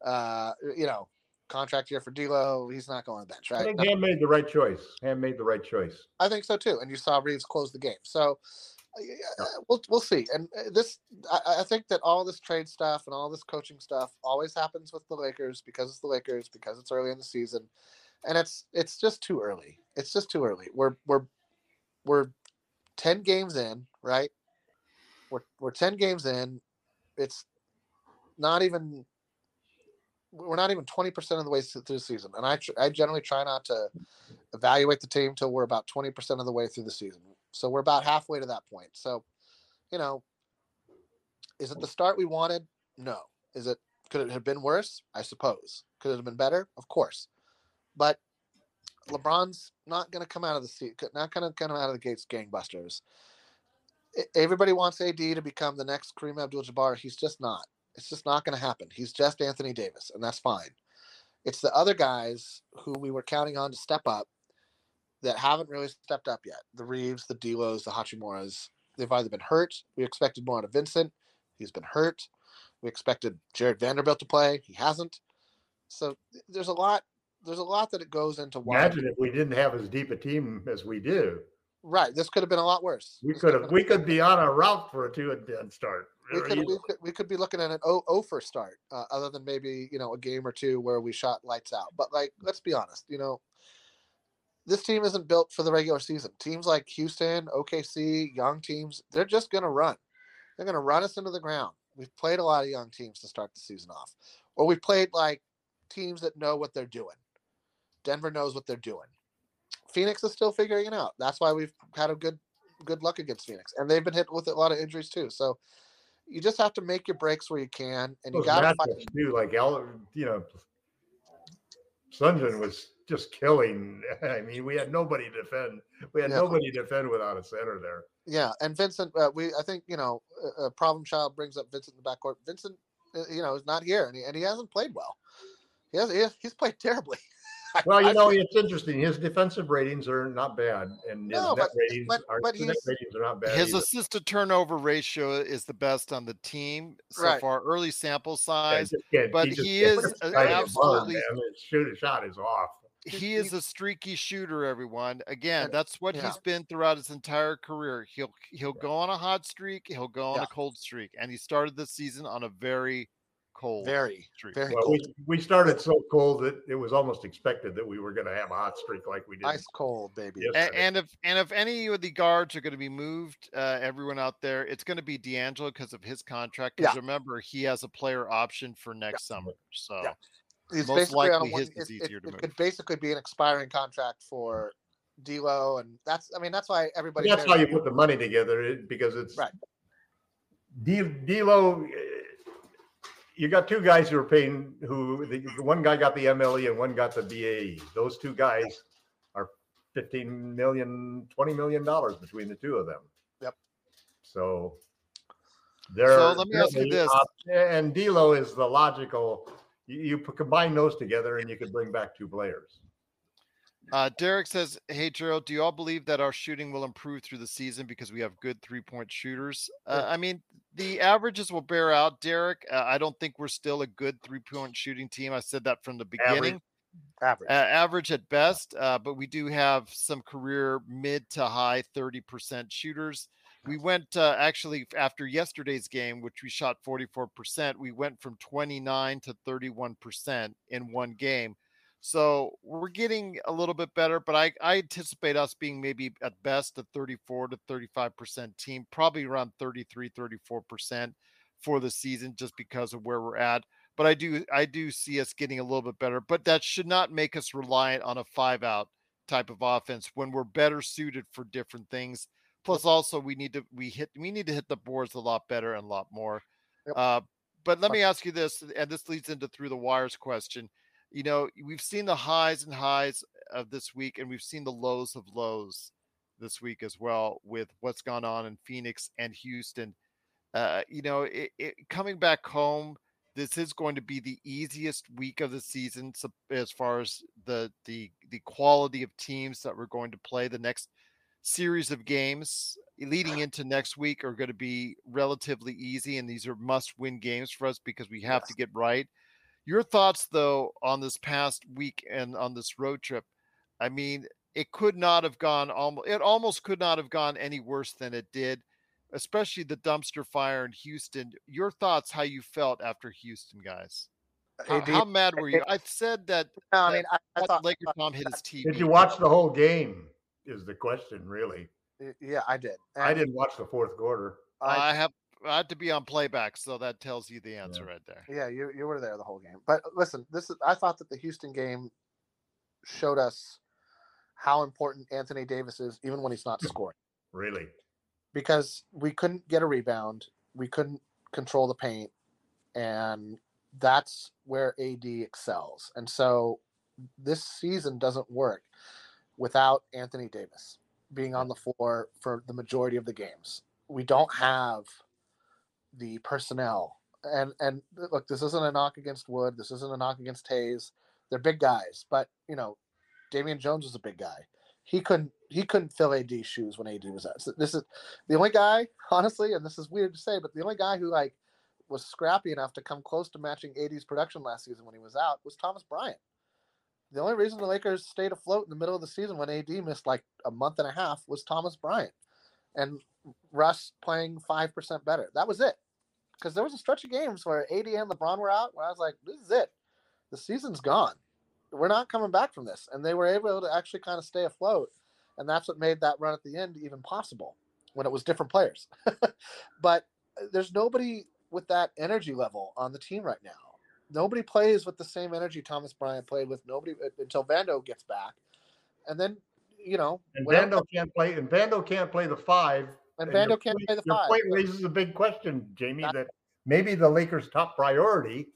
Uh, you know, contract year for D'Lo. He's not going to the bench, I right? think Ham made the right choice. Ham made the right choice. I think so too. And you saw Reaves close the game. So uh, yeah, we'll we'll see. And uh, this, I, I think that all this trade stuff and all this coaching stuff always happens with the Lakers because it's the Lakers because it's early in the season, and it's it's just too early. It's just too early. We're we're we're ten games in, right? We're we're ten games in. It's not even we're not even 20% of the way through the season and i tr- i generally try not to evaluate the team till we're about 20% of the way through the season so we're about halfway to that point so you know is it the start we wanted? No is it could it have been worse? I suppose could it have been better? Of course but lebron's not going to come out of the seat not going to come out of the gates gangbusters. Everybody wants ad to become the next kareem abdul-jabbar he's just not it's just not going to happen. He's just Anthony Davis, and that's fine. It's the other guys who we were counting on to step up that haven't really stepped up yet. The Reaves, the Delos, the Hachimuras. They've either been hurt. We expected more out of Vincent. He's been hurt. We expected Jared Vanderbilt to play. He hasn't. So there's a lot. There's a lot that it goes into why. Imagine if we didn't have as deep a team as we do. Right. This could have been a lot worse. We This could could've we could be on a route for a two and ten start. We could, we could we could be looking at an O O for start, uh, other than maybe you know a game or two where we shot lights out. But like, let's be honest, you know, this team isn't built for the regular season. Teams like Houston, OKC, young teams, they're just gonna run. They're gonna run us into the ground. We've played a lot of young teams to start the season off, or we played like teams that know what they're doing. Denver knows what they're doing. Phoenix is still figuring it out. That's why we've had a good good luck against Phoenix, and they've been hit with a lot of injuries too. So you just have to make your breaks where you can, and you got to too, like Al, you know, Sengun was just killing. I mean, we had nobody to defend. We had Yeah. nobody to defend without a center there. Yeah, and Vincent, uh, we I think you know, uh, problem child brings up Vincent in the backcourt. Vincent, uh, you know, is not here, and he, and he hasn't played well. He has, he has he's played terribly. I- Well, you I know, feel- it's interesting. His defensive ratings are not bad, and his No, net but- ratings, but- our but net ratings are not bad. His either. assist to turnover ratio is the best on the team so Right. far. Early sample size. just can't- but just he is uh, put a- it right in the barn, absolutely- man. His shoot shot is off. He is a streaky shooter, everyone. Again, that's what yeah. he's been throughout his entire career. He'll he'll go on a hot streak, he'll go on Yeah. a cold streak, and he started the season on a very cold very streak. very Well, cold, we, we started so cold that it was almost expected that we were going to have a hot streak like we did. ice cold, baby. Yes. A- yesterday. and if and if any of the guards are going to be moved, uh, everyone out there, it's going to be D'Angelo because of his contract. Because Yeah. remember, he has a player option for next summer. So Yeah. He's most basically on likely one, his is it, easier it, to it move. could basically be an expiring contract for D'Lo, and that's I mean that's why everybody. that's cares how you put the money together because it's Right. D- D'Lo. You got two guys who are paying. Who the, one guy got the MLE and one got the BAE. Those two guys are 15 million, 20 million dollars between the two of them. Yep. So there are. So let me ask you this. op- And D'Lo is the logical. You, you combine those together and you could bring back two players. Uh, Derek says, "Hey Gerald, do you all believe that our shooting will improve through the season because we have good three-point shooters?" Uh, I mean, the averages will bear out, Derek. Uh, I don't think we're still a good three-point shooting team. I said that from the beginning. average. Uh, average at best, uh, but we do have some career mid to high 30% shooters. We went uh, actually after yesterday's game, which we shot 44%, we went from 29 to 31% in one game. So we're getting a little bit better, but I, I anticipate us being maybe at best a 34 to 35% team, probably around 33, 34% for the season, just because of where we're at but I do I do see us getting a little bit better. But that should not make us reliant on a five out type of offense when we're better suited for different things. Plus, also we need to we hit we need to hit the boards a lot better and a lot more. Yep. Uh, but let me ask you this, and this leads into through the wires question. You know, we've seen the highs and highs of this week, and we've seen the lows of lows this week as well with what's gone on in Phoenix and Houston. Uh, you know, it, it, coming back home this is going to be the easiest week of the season so, as far as the the the quality of teams that we're going to play. The next series of games leading into next week are going to be relatively easy and these are must win games for us because we have to get right your thoughts though on this past week and on this road trip i mean it could not have gone almost it almost could not have gone any worse than it did especially the dumpster fire in Houston. Your thoughts, how you felt after Houston, guys? Uh, how, how mad were you? I said that, no, I that- mean, I, I thought, Laker Tom hit his TV. Did you watch the whole game? Is the question really? yeah, I did. I didn't watch the fourth quarter. I- I have I had to be on playback, so that tells you the answer right there. Yeah, you you were there the whole game. But uh, listen, this is I thought that the Houston game showed us how important Anthony Davis is, even when he's not scoring, Really? because we couldn't get a rebound, we couldn't control the paint, and that's where AD excels. And so this season doesn't work without Anthony Davis being on the floor for the majority of the games. We don't have the personnel. And and uh, look, this isn't a knock against Wood. This isn't a knock against Hayes. They're big guys, but you know, Damian Jones was a big guy. He couldn't he couldn't fill AD's shoes when AD was out. So this is the only guy, honestly, and this is weird to say, but the only guy who like was scrappy enough to come close to matching AD's production last season when he was out was Thomas Bryant. The only reason the Lakers stayed afloat in the middle of the season when AD missed like a month and a half was Thomas Bryant and Russ playing five percent better. That was it. Because there was a stretch of games where AD and LeBron were out, where I was like, "This is it. The season's gone. We're not coming back from this." And they were able to actually kind of stay afloat, and that's what made that run at the end even possible when it was different players. but uh, there's nobody with that energy level on the team right now. Nobody plays with the same energy Thomas Bryant played with. Nobody uh, until Vando gets back, and then you know, And Vando can't play, and Vando can't play the five. And your Vando can't point- play the your five. point raises a big question, Jamie, That- maybe the Lakers' top priority.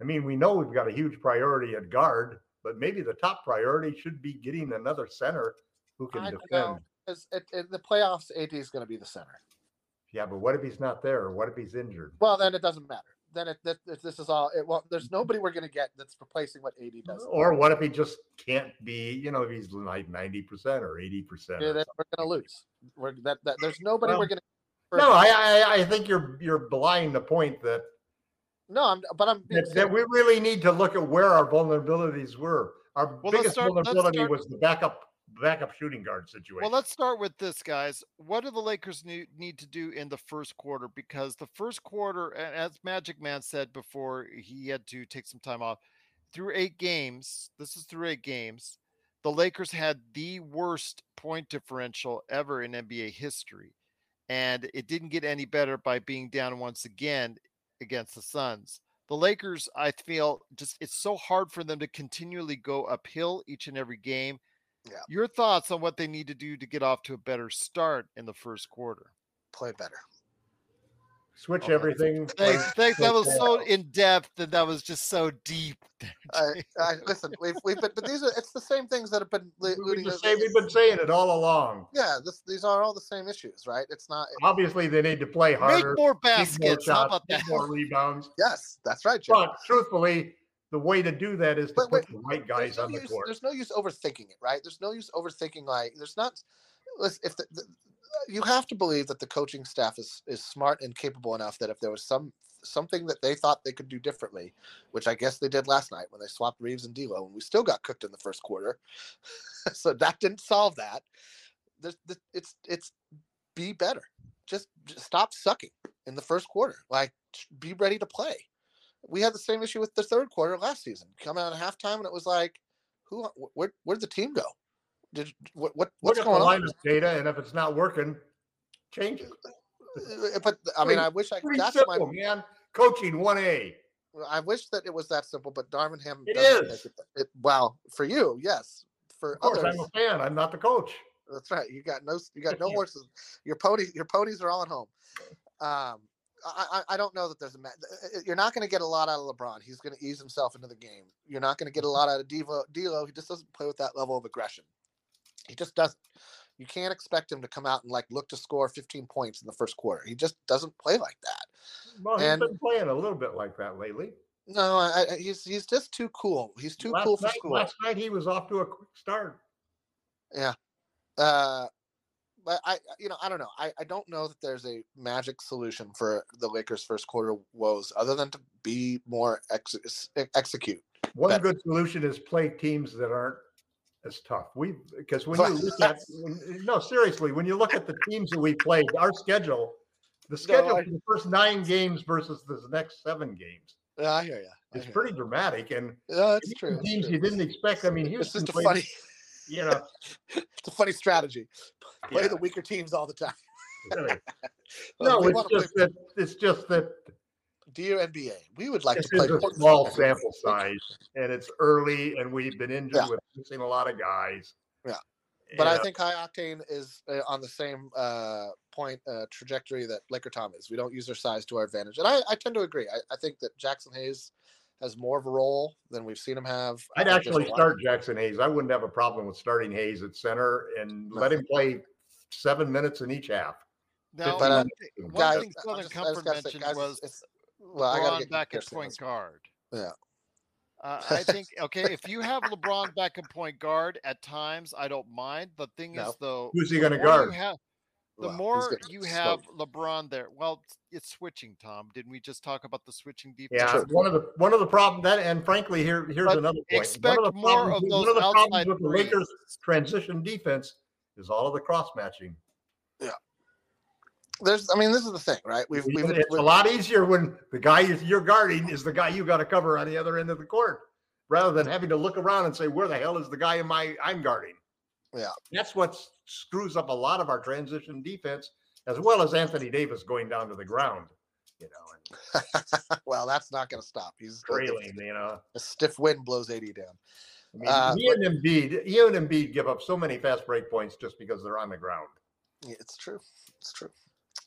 I mean, we know we've got a huge priority at guard, but maybe the top priority should be getting another center who can I defend. in the playoffs, AD is going to be the center. Yeah, but what if he's not there? Or what if he's injured? Well, then it doesn't matter. Then it this, this is all. It, well, there's mm-hmm. nobody we're going to get that's replacing what AD does. Or what if he just can't be, you know, if he's like 90% or 80%? Yeah, or then we're going to lose. We're that, that there's nobody Well, we're going to. No, I, I I think you're you're belying the point that No, I'm. But I'm. being that, that we really need to look at where our vulnerabilities were. Our Well, biggest start- vulnerability start- was the backup backup shooting guard situation. Well, let's start with this, guys. What do the Lakers need, need to do in the first quarter? Because the first quarter, as Magic Man said before, he had to take some time off. Through eight games, this is through eight games, the Lakers had the worst point differential ever in NBA history. And it didn't get any better by being down once again against the Suns. The Lakers, I feel, just it's so hard for them to continually go uphill each and every game. Yeah. Your thoughts on what they need to do to get off to a better start in the first quarter? play better. Switch Okay. everything. Thanks, thanks. That was so in depth and that was just so deep. I, I, listen, we've we've been, but these are it's the same things that have been We- looting. We just say, we've been saying it all along. Yeah, this, these are all the same issues, right? It's not. Obviously, they need to play Make harder, more take more baskets. How about that? more rebounds. Yes, that's right, Jim. But truthfully, the way to do that is to wait, put the right guys no on the use, court. There's no use overthinking it, right? There's no use overthinking. Like, there's not. Listen, if the, the, you have to believe that the coaching staff is is smart and capable enough that if there was some something that they thought they could do differently, which I guess they did last night when they swapped Reaves and D'Lo, and we still got cooked in the first quarter, so that didn't solve that. There's, it's it's be better. Just, just stop sucking in the first quarter. Like, be ready to play we had the same issue with the third quarter last season. Coming out at halftime and it was like, who, where, where'd the team go? Did what, what what's going on? data, and if it's not working, change it. Uh, But I mean, I wish I that's simple, my. man. Coaching one A. I wish that it was that simple, but Darvin Ham. It is. It, it, well, for you, yes. For Of course, others, I'm a fan. I'm not the coach. That's right. You got no you got no horses. Your pony your ponies are all at home. Um I, I, don't know that there's a ma- uh, you're not going to get a lot out of LeBron. He's going to ease himself into the game. You're not going to get a lot out of Devo, D'Lo. He just doesn't play with that level of aggression. He just doesn't. You can't expect him to come out and like look to score 15 points in the first quarter. He just doesn't play like that. Well, he's And- been playing a little bit like that lately. No, I, I, he's he's just too cool. He's too last cool for night, school. Last night he was off to a quick start. Yeah. Uh, but I, you know, I don't know. I, I don't know that there's a magic solution for the Lakers' first quarter woes other than to be more ex- execute. One Better. good solution is play teams that aren't as tough. We because when you look at when, no seriously, when you look at the teams that we played, our schedule, the schedule I- for the first nine games versus the next seven games Yeah, I hear you. is pretty dramatic. And Yeah, that's true. that's teams true. you didn't expect. I mean, It's Houston just a played, funny, you know, it's a funny strategy. Play Yeah. the weaker teams all the time. really. Well, no, it's wanna play just that it's just that Dear NBA, we would like this to play is a Portland small sample size, and it's early, and we've been injured Yeah. with missing a lot of guys. Yeah. But I uh, think High Octane is uh, on the same uh, point uh, trajectory that Laker Tom is. We don't use their size to our advantage, and I, I tend to agree. I, I think that Jaxson Hayes has more of a role than we've seen him have. I I'd think there's a actually lot- start Jaxson Hayes. I wouldn't have a problem with starting Hayes at center and let him play seven minutes in each half. Now, But, uh, one, thing, guys, thing Southern just- Comfort say, mentioned guys, was it's- well, I gotta LeBron get back at point this. guard. Yeah. Uh, I think okay, if you have LeBron back at point guard at times, I don't mind. The thing No. is though, Who's he gonna more you guard? have- the well, more you get have smoked. LeBron there, well, it's, it's switching. Tom, didn't we just talk about the switching defense? Yeah, one of the one of the problem that, and frankly, here here's But another point. expect one of the more problems, of with- those one of the problems with the threes. Lakers transition defense is all of the cross matching. Yeah, there's, I mean, this is the thing, right? We've, we've, it's we've a lot easier when the guy you're guarding is the guy you got to cover on the other end of the court, rather than having to look around and say, "Where the hell is the guy in my I'm guarding?" Yeah. that's what screws up a lot of our transition defense, as well as Anthony Davis going down to the ground. You know, and well, that's not going to stop. He's trailing. You know, A stiff wind blows AD down. I mean, Uh, he and Embiid, he and Embiid give up so many fast break points just because they're on the ground. It's true. It's true.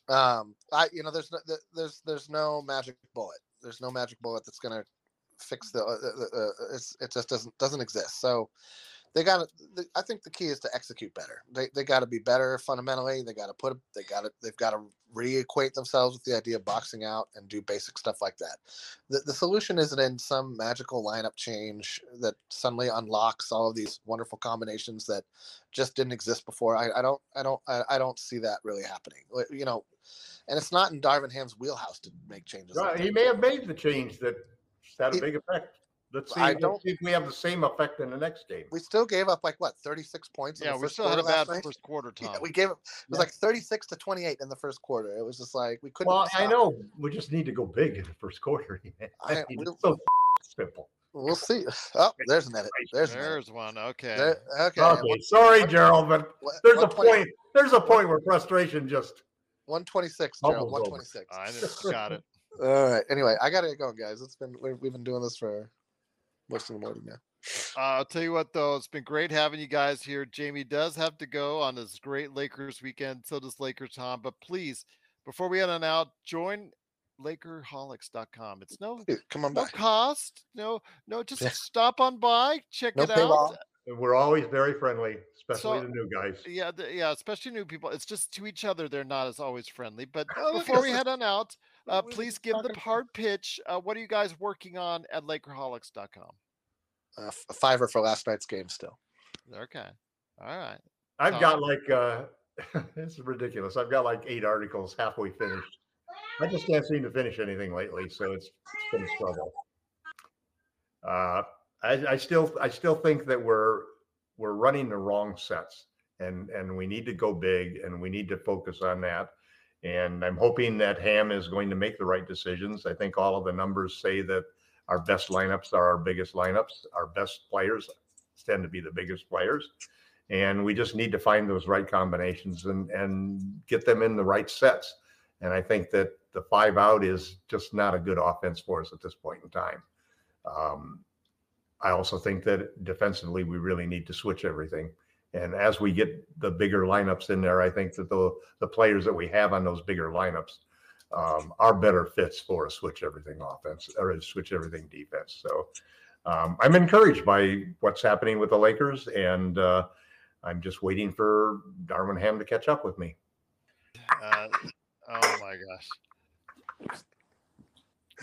Um, I, you know, there's no, there's, there's no magic bullet. There's no magic bullet that's going to fix the, uh, uh, uh, it's, it just doesn't, doesn't exist. So they got to, I think the key is to execute better. They, they got to be better fundamentally. They got to put, they got to, they've got to reacquaint themselves with the idea of boxing out and do basic stuff like that. The, the solution isn't in some magical lineup change that suddenly unlocks all of these wonderful combinations that just didn't exist before. I, I don't, I don't, I, I don't see that really happening. You know, and it's not in Darvin Ham's wheelhouse to make changes. Right, that. He may have made the change that had a He- big effect. Let's see, I let's don't- see if we have the same effect in the next game. We still gave up like what, 36 points in Yeah, the we first still had a bad night? first quarter, Tom. Yeah, we gave it. It was Yeah. like 36 to 28 in the first quarter. It was just like we couldn't. Well, I know we just need to go big in the first quarter. I- I mean, we'll- it's so simple. We'll see. Oh, there's an edit. There's an edit. There's one. Okay. There, okay. Okay, sorry, Gerald, but there's a point. There's a point where frustration just 126, Gerald. 126. I just got it. All right. Anyway, I gotta get going, guys. It's been we've, we've been doing this for most of the morning now. Uh, I'll tell you what, though, it's been great having you guys here. Jamie does have to go on this great Lakers weekend. So does Lakers Tom. But please, before we head on out, join LakerHolics.com. It's no come on no back. cost. No, no, just Yeah. stop on by, check No it paywall. out. we're always very friendly, especially So- the new guys. Yeah, the, yeah, especially new people. It's just to each other, they're not as always friendly. But Oh, look at before we head on out, uh, please give the hard pitch. Uh, what are you guys working on at LakerHolics.com? Uh, f- a fiver for last night's game still. Okay. All right. I've Tom? got like uh it's ridiculous. I've got like eight articles halfway finished. I just can't seem to finish anything lately, so it's, it's been a struggle. Uh, I, I still I still think that we're we're running the wrong sets, and and we need to go big, and we need to focus on that. And I'm hoping that Ham is going to make the right decisions. I think all of the numbers say that our best lineups are our biggest lineups. Our best players tend to be the biggest players and we just need to find those right combinations and and get them in the right sets. And I think that the five out is just not a good offense for us at this point in time. Um, I also think that defensively we really need to switch everything. And as we get the bigger lineups in there, I think that the the players that we have on those bigger lineups um, are better fits for a switch everything offense or a switch everything defense. So um, I'm encouraged by what's happening with the Lakers, and uh, I'm just waiting for Darvin Ham to catch up with me. Uh, oh my gosh.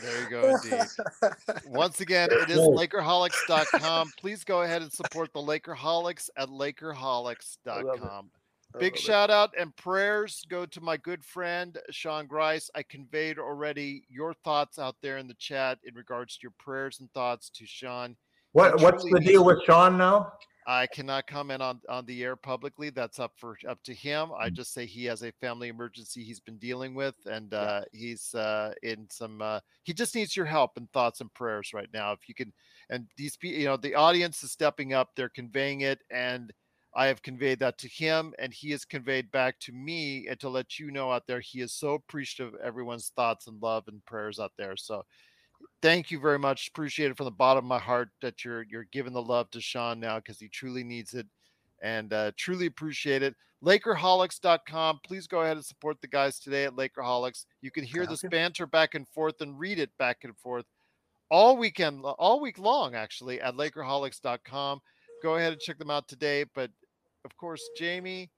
There you go, indeed. Once again, it is Lakerholics.com. Please go ahead and support the Lakerholics at Lakerholics.com. Big shout out and prayers go to my good friend Sean Grice. I conveyed already your thoughts out there in the chat in regards to your prayers and thoughts to Sean. What what's the deal with Sean now? I cannot comment on on the air publicly. That's up for up to him. I Mm. just say he has a family emergency he's been dealing with, and uh, he's uh, in some. Uh, he just needs your help and thoughts and prayers right now. If you can, and these people, you know, the audience is stepping up. They're conveying it, and I have conveyed that to him, and he has conveyed back to me, and to let you know out there, he is so appreciative of everyone's thoughts and love and prayers out there. So thank you very much. Appreciate it from the bottom of my heart that you're you're giving the love to Sean now because he truly needs it and uh, truly appreciate it. Lakerholics.com. Please go ahead and support the guys today at Lakerholics. You can hear this banter back and forth and read it back and forth all weekend, all week long, actually, at Lakerholics.com. Go ahead and check them out today. But of course, Jamie,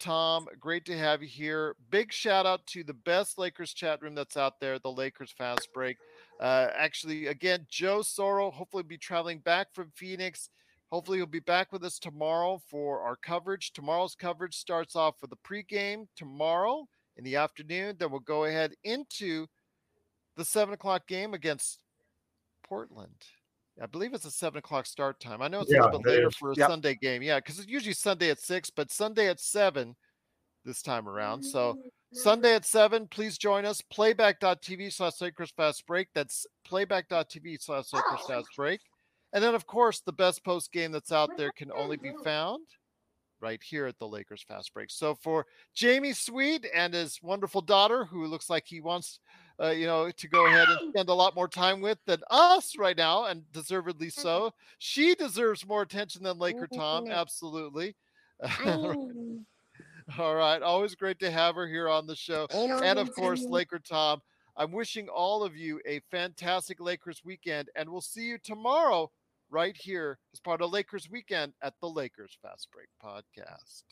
Tom, great to have you here. Big shout out to the best Lakers chat room that's out there, the Lakers Fast Break. Uh, actually, again, Joe Soro, hopefully be traveling back from Phoenix. Hopefully, he'll be back with us tomorrow for our coverage. Tomorrow's coverage starts off with the pregame tomorrow in the afternoon. Then we'll go ahead into the seven o'clock game against Portland. I believe it's a seven o'clock start time. I know it's a little bit later is. for a. Sunday game. Yeah, because it's usually Sunday at six, but Sunday at seven this time around. So Sunday at seven, please join us. Playback.tv slash Lakers Fast Break. That's playback.tv slash Lakers Fast Break. And then, of course, the best post game that's out there can only be found right here at the Lakers Fast Break. So for Jamie Sweet and his wonderful daughter, who looks like he wants, uh, you know, to go ahead and spend a lot more time with than us right now, and deservedly so. She deserves more attention than Laker Tom. Absolutely. All right. Always great to have her here on the show. And of course, Laker Tom. I'm wishing all of you a fantastic Lakers weekend, and we'll see you tomorrow right here as part of Lakers weekend at the Lakers Fast Break Podcast.